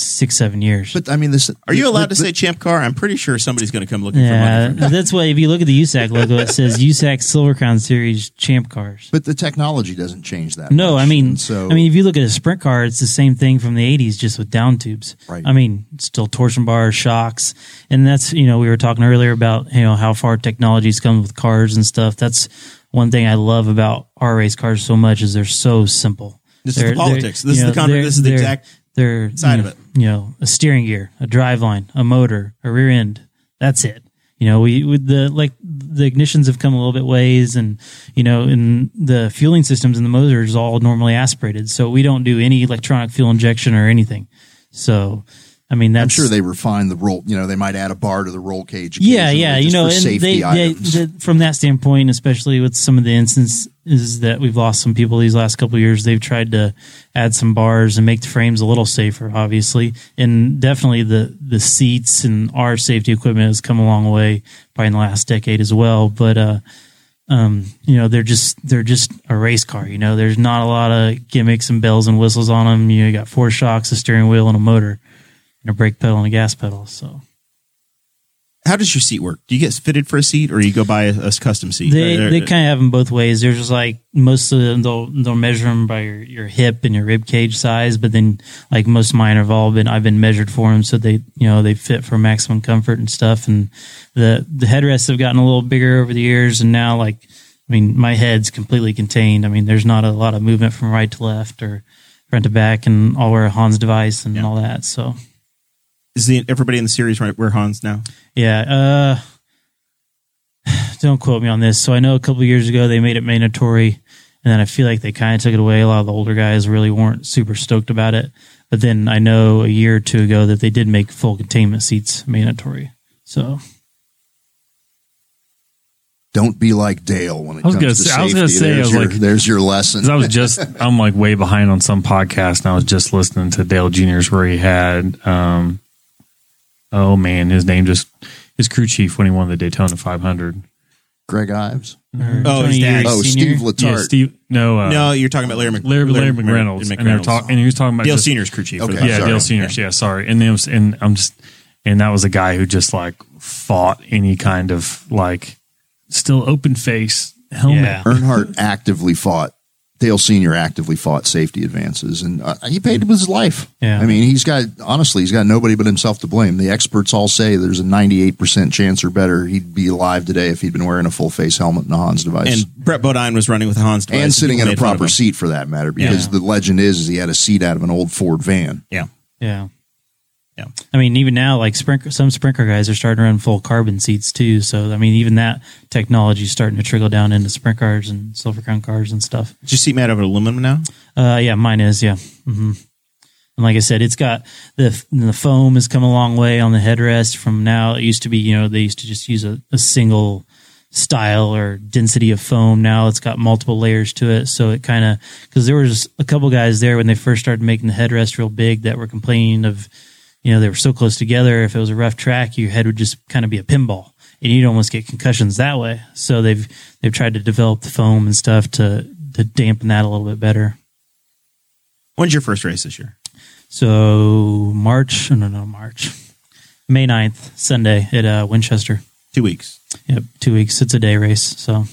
Speaker 2: six, seven years.
Speaker 3: But I mean, this.
Speaker 1: Are you allowed to
Speaker 3: the-
Speaker 1: say champ car? I'm pretty sure somebody's going to come looking
Speaker 2: yeah,
Speaker 1: for money. From
Speaker 2: that's why if you look at the USAC logo, it says USAC Silver Crown Series champ cars.
Speaker 3: But the technology doesn't change that.
Speaker 2: No,
Speaker 3: much.
Speaker 2: I mean,
Speaker 3: And so
Speaker 2: I mean, if you look at a sprint car, it's the same thing from the '80s, just with down tubes.
Speaker 3: Right.
Speaker 2: I mean, still torsion bars, shocks, and that's you know we were talking earlier about you know how far technology's come with cars and stuff. That's one thing I love about our race cars so much is they're so simple.
Speaker 1: This is the
Speaker 2: They're-
Speaker 1: politics.
Speaker 2: they're-
Speaker 1: This is the
Speaker 2: know,
Speaker 1: con- this is the exact
Speaker 2: they're
Speaker 1: side
Speaker 2: you
Speaker 1: of
Speaker 2: know,
Speaker 1: it.
Speaker 2: You know, a steering gear, a drive line, a motor, a rear end. That's it. You know, we with the like the ignitions have come a little bit ways, and you know, and the fueling systems in the motors all normally aspirated, so we don't do any electronic fuel injection or anything. So, I mean, that's
Speaker 3: I'm sure they refine the roll. You know, they might add a bar to the roll cage.
Speaker 2: yeah, yeah, you know, and
Speaker 3: safety
Speaker 2: they, they,
Speaker 3: items.
Speaker 2: the- from that standpoint, especially with some of the instances that we've lost some people these last couple of years, they've tried to add some bars and make the frames a little safer, obviously, and definitely the the seats and our safety equipment has come a long way probably in the last decade as well. But uh, um, you know, they're just they're just a race car. You know, there's not a lot of gimmicks and bells and whistles on them. You, know, you got four shocks, a steering wheel, and a motor, and a brake pedal and a gas pedal. So.
Speaker 1: How does your seat work? Do you get fitted for a seat, or you go buy a, a custom seat?
Speaker 2: They
Speaker 1: Or-
Speaker 2: they uh, kind of have them both ways. There's just like most of them they'll they'll measure them by your, your hip and your rib cage size, but then like most of mine have all been I've been measured for them so they you know they fit for maximum comfort and stuff. And the the headrests have gotten a little bigger over the years, and now like I mean my head's completely contained. I mean there's not a lot of movement from right to left or front to back, and I'll wear a Hans device and
Speaker 1: Yeah.
Speaker 2: all that. So
Speaker 1: is the everybody in the series right wear Hans now?
Speaker 2: yeah. Uh, don't quote me on this. So I know a couple of years ago they made it mandatory, and then I feel like they kind of took it away. A lot of the older guys really weren't super stoked about it. But then I know a year or two ago that they did make full containment seats mandatory. So
Speaker 3: Don't be like Dale when it
Speaker 4: I was
Speaker 3: comes
Speaker 4: gonna
Speaker 3: to
Speaker 4: say-
Speaker 3: safety.
Speaker 4: I was gonna say, I
Speaker 3: there's,
Speaker 4: was
Speaker 3: your,
Speaker 4: like-
Speaker 3: there's your lesson.
Speaker 4: 'Cause I was just, I'm like way behind on some podcast, and I was just listening to Dale Jr.'s where he had, um, oh man, his name just, his crew chief when he won the Daytona 500.
Speaker 3: Greg Ives.
Speaker 1: Oh, his dad.
Speaker 3: Oh, Steve Letarte.
Speaker 4: Yeah, Steve, no, uh,
Speaker 1: no, you're talking about Larry, Mc,
Speaker 4: Larry, Larry, McReynolds, and they were talking, and he was talking about
Speaker 1: Dale
Speaker 4: just-
Speaker 1: Senior's crew chief.
Speaker 3: Okay.
Speaker 4: yeah,
Speaker 3: sorry.
Speaker 4: Dale Seniors, yeah, sorry, and then was, and I'm just, and that was a guy who just like fought any kind of like still open face helmet.
Speaker 2: Yeah.
Speaker 3: Earnhardt actively fought. Dale Senior actively fought safety advances, and uh, he paid with his life.
Speaker 2: Yeah.
Speaker 3: I mean, he's got honestly, he's got nobody but himself to blame. The experts all say there's a 98 percent chance or better he'd be alive today if he'd been wearing a full face helmet and a Hans device.
Speaker 1: And Brett Bodine was running with a Hans device.
Speaker 3: and sitting in a
Speaker 1: made fun of
Speaker 3: proper seat for that matter, because
Speaker 1: Yeah.
Speaker 3: the legend is, is he had a seat out of an old Ford van.
Speaker 1: Yeah.
Speaker 2: yeah.
Speaker 1: Yeah.
Speaker 2: I mean, even now, like sprint, some sprint car guys are starting to run full carbon seats too. So, I mean, even that technology is starting to trickle down into sprint cars and silver crown cars and stuff.
Speaker 1: Is your seat made out of aluminum now?
Speaker 2: Uh, yeah, mine is. Yeah. hmm And like I said, it's got the the foam has come a long way on the headrest from now. It used to be, you know, they used to just use a, a single style or density of foam. Now it's got multiple layers to it. So it kind of, because there was a couple guys there when they first started making the headrest real big that were complaining of, you know, they were so close together. If it was a rough track, your head would just kind of be a pinball and you'd almost get concussions that way. So they've, they've tried to develop the foam and stuff to, to dampen that a little bit better.
Speaker 1: When's your first race this year?
Speaker 2: So March, no, no, March, May 9th, Sunday at uh, Winchester.
Speaker 1: Two weeks.
Speaker 2: Yep, two weeks. It's a day race. So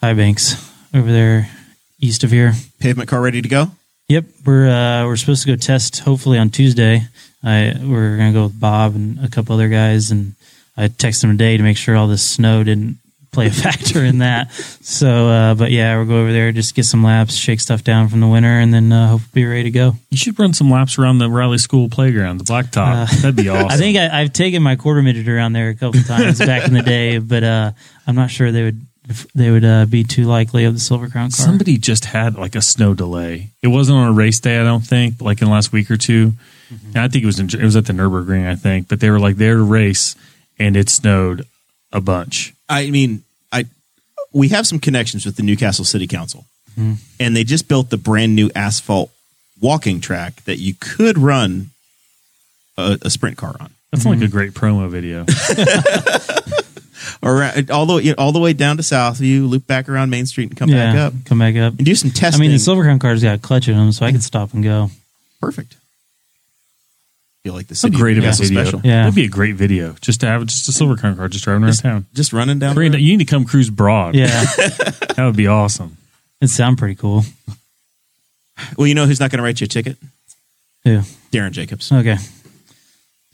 Speaker 2: High Banks over there east of here.
Speaker 1: Pavement car ready to go?
Speaker 2: Yep, we're uh, we're supposed to go test hopefully on Tuesday. I we're gonna go with Bob and a couple other guys, and I texted him today to make sure all this snow didn't play a factor in that. So, uh, but yeah, we'll go over there, just get some laps, shake stuff down from the winter, and then uh, hope be ready to go.
Speaker 4: You should run some laps around the Riley School playground, the blacktop. That'd be awesome.
Speaker 2: Uh, I think I, I've taken my quarter midget around there a couple times back in the day, but uh, I'm not sure they would if they would uh, be too likely of the Silver Crown car.
Speaker 4: Somebody just had like a snow delay. It wasn't on a race day, I don't think, but like in the last week or 2 And I think it was in, it was at the Nurburgring, I think. But they were like there to race, and it snowed a bunch.
Speaker 1: I mean, I we have some connections with the New Castle City Council, and they just built the brand new asphalt walking track that you could run a, a sprint car on.
Speaker 4: That's like a great promo video.
Speaker 1: or uh, all the way all the way down to Southview, loop back around Main Street, and come
Speaker 2: yeah,
Speaker 1: back up
Speaker 2: come back up.
Speaker 1: and do some testing.
Speaker 2: I mean, the Silver Crown car's got a clutch in them, so I can stop and go.
Speaker 1: perfect. Feel like the
Speaker 4: So
Speaker 1: city
Speaker 4: great of a video.
Speaker 1: special.
Speaker 2: Yeah.
Speaker 4: That'd be a great video. Just to have just a silver crown car just driving around town.
Speaker 1: Just running down. the road.
Speaker 4: you need to come cruise broad.
Speaker 2: Yeah,
Speaker 4: That would be awesome.
Speaker 2: it sound pretty cool.
Speaker 1: Well, you know who's not going to write you a ticket?
Speaker 2: Yeah.
Speaker 1: Darren Jacobs.
Speaker 2: Okay.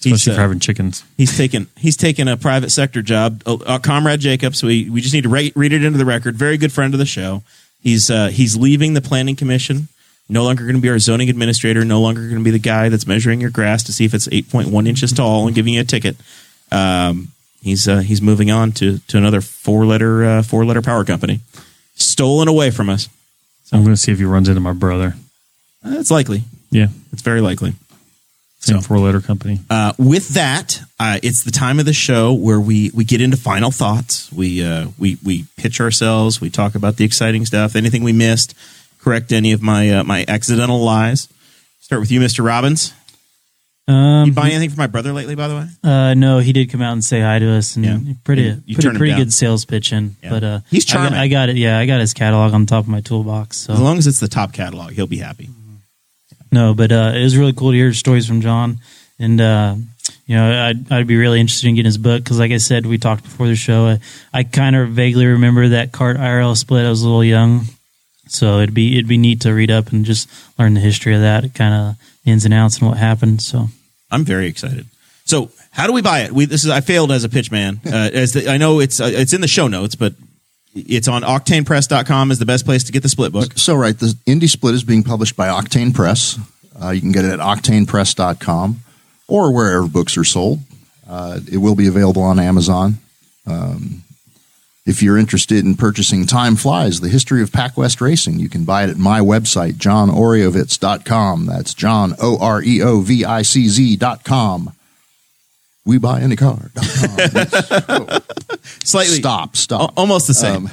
Speaker 1: He's,
Speaker 4: Especially
Speaker 1: uh,
Speaker 4: for having chickens.
Speaker 1: He's taken he's taken a private sector job. Uh, uh, Comrade Jacobs. We we just need to write, read it into the record. Very good friend of the show. He's uh, he's leaving the planning commission. No longer going to be our zoning administrator. No longer going to be the guy that's measuring your grass to see if it's eight point one inches tall and giving you a ticket. Um, he's uh, he's moving on to to another four letter uh, four letter power company, stolen away from us.
Speaker 4: I'm going to see if he runs into my brother.
Speaker 1: Uh, it's likely.
Speaker 4: Yeah.
Speaker 1: It's very likely.
Speaker 4: Same
Speaker 1: So-
Speaker 4: four letter company.
Speaker 1: Uh, with that, uh, it's the time of the show where we, we get into final thoughts. We uh, we we pitch ourselves. We talk about the exciting stuff. Anything we missed. Correct any of my uh, my accidental lies. Start with you, Mister Robbins.
Speaker 2: Um,
Speaker 1: You buy anything for my brother lately? By the way,
Speaker 2: uh, no, he did come out and say hi to us, and
Speaker 1: Yeah.
Speaker 2: pretty,
Speaker 1: You- you
Speaker 2: pretty, pretty good sales pitching.
Speaker 1: Yeah.
Speaker 2: But uh,
Speaker 1: He's
Speaker 2: I got-
Speaker 1: charming.
Speaker 2: I got, it. Yeah, I got his catalog on top of my toolbox. So
Speaker 1: as long as it's the top catalog, he'll be happy.
Speaker 2: No, but uh, it was really cool to hear stories from John, and uh, you know, I'd, I'd be really interested in getting his book because, like I said, we talked before the show. I, I kind of vaguely remember that CART IRL split. I was a little young, so it'd be it'd be neat to read up and just learn the history of that, kind of ins and outs and what happened. So
Speaker 1: I'm very excited. So, how do we buy it? We this is I failed as a pitch man. Uh, as the, I know it's uh, it's in the show notes, but it's on octanepress.com is the best place to get the split book.
Speaker 3: So, right, the Indy Split is being published by Octane Press. Uh, you can get it at octanepress.com or wherever books are sold. Uh, it will be available on Amazon. Um, if you're interested in purchasing Time Flies, the history of PacWest racing, you can buy it at my website, johnoreovicz.com. That's John, O R E O V I C Z.com. We buy any car.
Speaker 1: Slightly
Speaker 3: Stop, stop.
Speaker 1: almost the same.
Speaker 3: Um,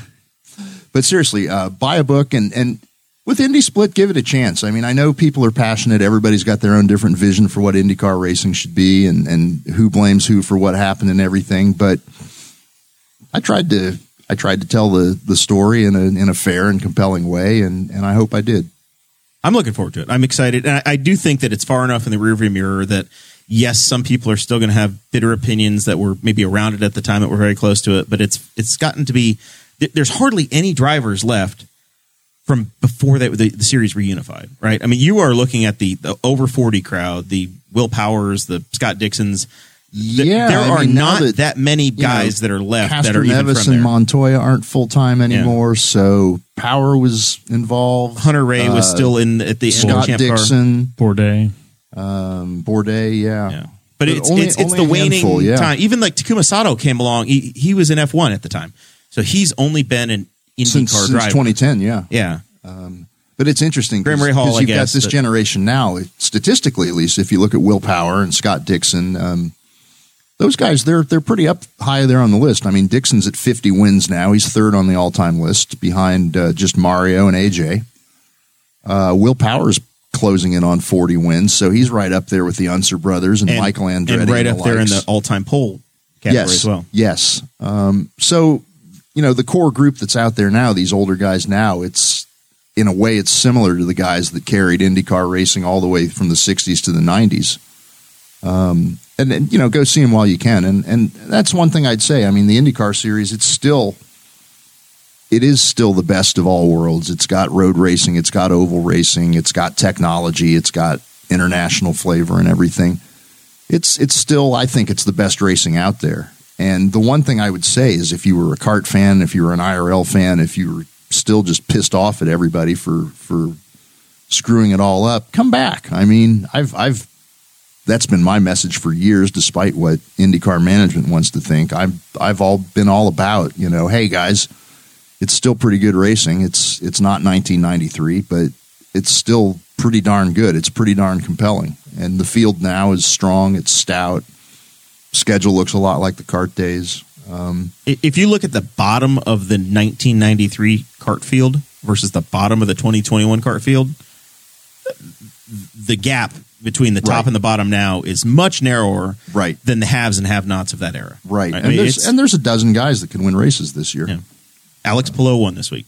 Speaker 3: but seriously, uh, buy a book and and with Indy Split, give it a chance. I mean, I know people are passionate. Everybody's got their own different vision for what IndyCar racing should be, and and who blames who for what happened and everything. But I tried to I tried to tell the the story in a in a fair and compelling way, and and I hope I did.
Speaker 1: I'm looking forward to it. I'm excited, and I, I do think that it's far enough in the rearview mirror that yes, some people are still going to have bitter opinions that were maybe around it at the time that were very close to it, but it's it's gotten to be there's hardly any drivers left from before that the, the series reunified, right? I mean, you are looking at the, the over 40 crowd, the Will Powers, the Scott Dixons. Th-
Speaker 3: Yeah,
Speaker 1: there
Speaker 3: I
Speaker 1: are
Speaker 3: mean,
Speaker 1: not that,
Speaker 3: that,
Speaker 1: many
Speaker 3: you know,
Speaker 1: guys that are left that
Speaker 3: Castro
Speaker 1: are even
Speaker 3: Nevis
Speaker 1: from
Speaker 3: and
Speaker 1: there.
Speaker 3: Montoya aren't full time anymore, so Power was involved.
Speaker 1: Hunter-Reay was
Speaker 3: Uh,
Speaker 1: still in at the end of
Speaker 3: Scott
Speaker 1: Champ Car.
Speaker 3: Dixon,
Speaker 4: Bourdais.
Speaker 3: um, Bourdais, yeah.
Speaker 1: Yeah. But,
Speaker 3: But
Speaker 1: it's
Speaker 3: only-
Speaker 1: it's it's the waning
Speaker 3: handful, yeah.
Speaker 1: time. Even like Takuma Sato came along. He, he was in F one at the time, so he's only been an IndyCar
Speaker 3: Since, since 2010, yeah.
Speaker 1: Yeah,
Speaker 3: But it's interesting
Speaker 1: Graham
Speaker 3: because
Speaker 1: Rahal, I
Speaker 3: you've
Speaker 1: guess,
Speaker 3: got this
Speaker 1: but-
Speaker 3: generation now, statistically at least, if you look at Will Power and Scott Dixon, um, those guys they're they're pretty up high there on the list. I mean, Dixon's at 50 wins now; he's third on the all time list, behind uh, just Mario and AJ. Uh, Will Power's closing in on 40 wins, so he's right up there with the Unser brothers and, Michael Andretti,
Speaker 1: and right
Speaker 3: the
Speaker 1: up there in the all time pole category
Speaker 3: yes,
Speaker 1: as well.
Speaker 3: Yes. Um, so, you know, the core group that's out there now, these older guys now, it's in a way, it's similar to the guys that carried IndyCar racing all the way from the 60s to the 90s. Um, and, and, you know, go see them while you can. And, and that's one thing I'd say. I mean, the IndyCar series, it's still, it is still the best of all worlds. It's got road racing, it's got oval racing, it's got technology, it's got international flavor and everything it's it's still I think it's the best racing out there. And the one thing I would say is if you were a CART fan, if you were an IRL fan, if you were still just pissed off at everybody for for screwing it all up, come back. I mean, I've I've that's been my message for years, despite what IndyCar management wants to think. I've I've all been all about, you know, hey guys, it's still pretty good racing. It's it's not 1993, but it's still pretty darn good. It's pretty darn compelling. And the field now is strong. It's stout. Schedule looks a lot like the CART days. Um,
Speaker 1: If you look at the bottom of the 1993 CART field versus the bottom of the 2021 CART field, the gap between the top
Speaker 3: Right.
Speaker 1: and the bottom now is much narrower
Speaker 3: Right.
Speaker 1: than the haves and have-nots of that era.
Speaker 3: Right.
Speaker 1: I
Speaker 3: and,
Speaker 1: mean,
Speaker 3: there's, and there's a dozen guys that can win races this year.
Speaker 1: Yeah. Alex Palou won this week.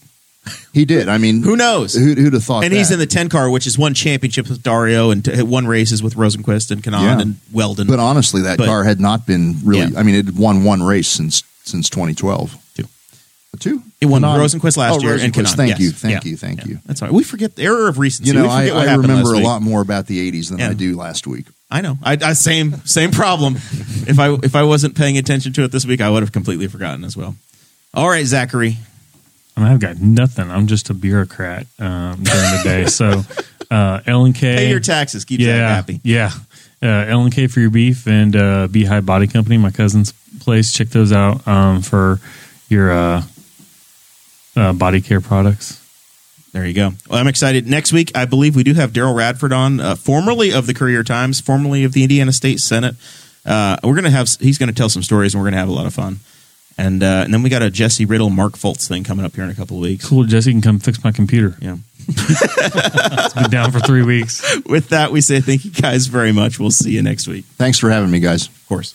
Speaker 3: He did. I mean,
Speaker 1: Who knows?
Speaker 3: Who'd, who'd have thought
Speaker 1: and
Speaker 3: that?
Speaker 1: he's in the 10 car, which is won championships with Dario and t- won races with Rosenqvist and Kanaan
Speaker 3: Yeah.
Speaker 1: and Wheldon.
Speaker 3: But honestly, that
Speaker 1: But-
Speaker 3: car had not been really.
Speaker 1: Yeah.
Speaker 3: I mean, it had won one race since since 2012.
Speaker 1: Two.
Speaker 3: Two.
Speaker 1: It won
Speaker 3: Kanaan-
Speaker 1: Rosenqvist last
Speaker 3: oh,
Speaker 1: year and
Speaker 3: Rosenqvist.
Speaker 1: Kanaan.
Speaker 3: Thank
Speaker 1: yes.
Speaker 3: you, thank
Speaker 1: Yeah.
Speaker 3: you, thank
Speaker 1: Yeah.
Speaker 3: you.
Speaker 1: That's right. We forget the error of recency.
Speaker 3: You know,
Speaker 1: we
Speaker 3: I,
Speaker 1: what
Speaker 3: I remember a
Speaker 1: week.
Speaker 3: lot more about the 80s than
Speaker 1: Yeah.
Speaker 3: I do last week.
Speaker 1: I know. I, I same same problem. if I if I wasn't paying attention to it this week, I would have completely forgotten as well. All right, Zachary.
Speaker 4: I mean, I've got nothing. I'm just a bureaucrat um, during the day. So uh, L and K.
Speaker 1: Pay your taxes. Keep Zach
Speaker 4: yeah,
Speaker 1: happy.
Speaker 4: yeah. Uh, L and K for your beef and uh, Beehive Body Company, my cousin's place. Check those out um, for your uh, body care products.
Speaker 1: There you go. Well, I'm excited. Next week, I believe we do have Daryl Radford on, uh, formerly of the Courier Times, formerly of the Indiana State Senate. Uh, we're gonna have. He's gonna tell some stories, and we're gonna have a lot of fun. And uh, and then we got a Jesse Riddle, Mark Fultz thing coming up here in a couple of weeks.
Speaker 4: Cool. Jesse can come fix my computer.
Speaker 1: Yeah.
Speaker 4: It's been down for three weeks.
Speaker 1: With that, we say thank you guys very much. We'll see you next week.
Speaker 3: Thanks for having me, guys.
Speaker 1: Of course.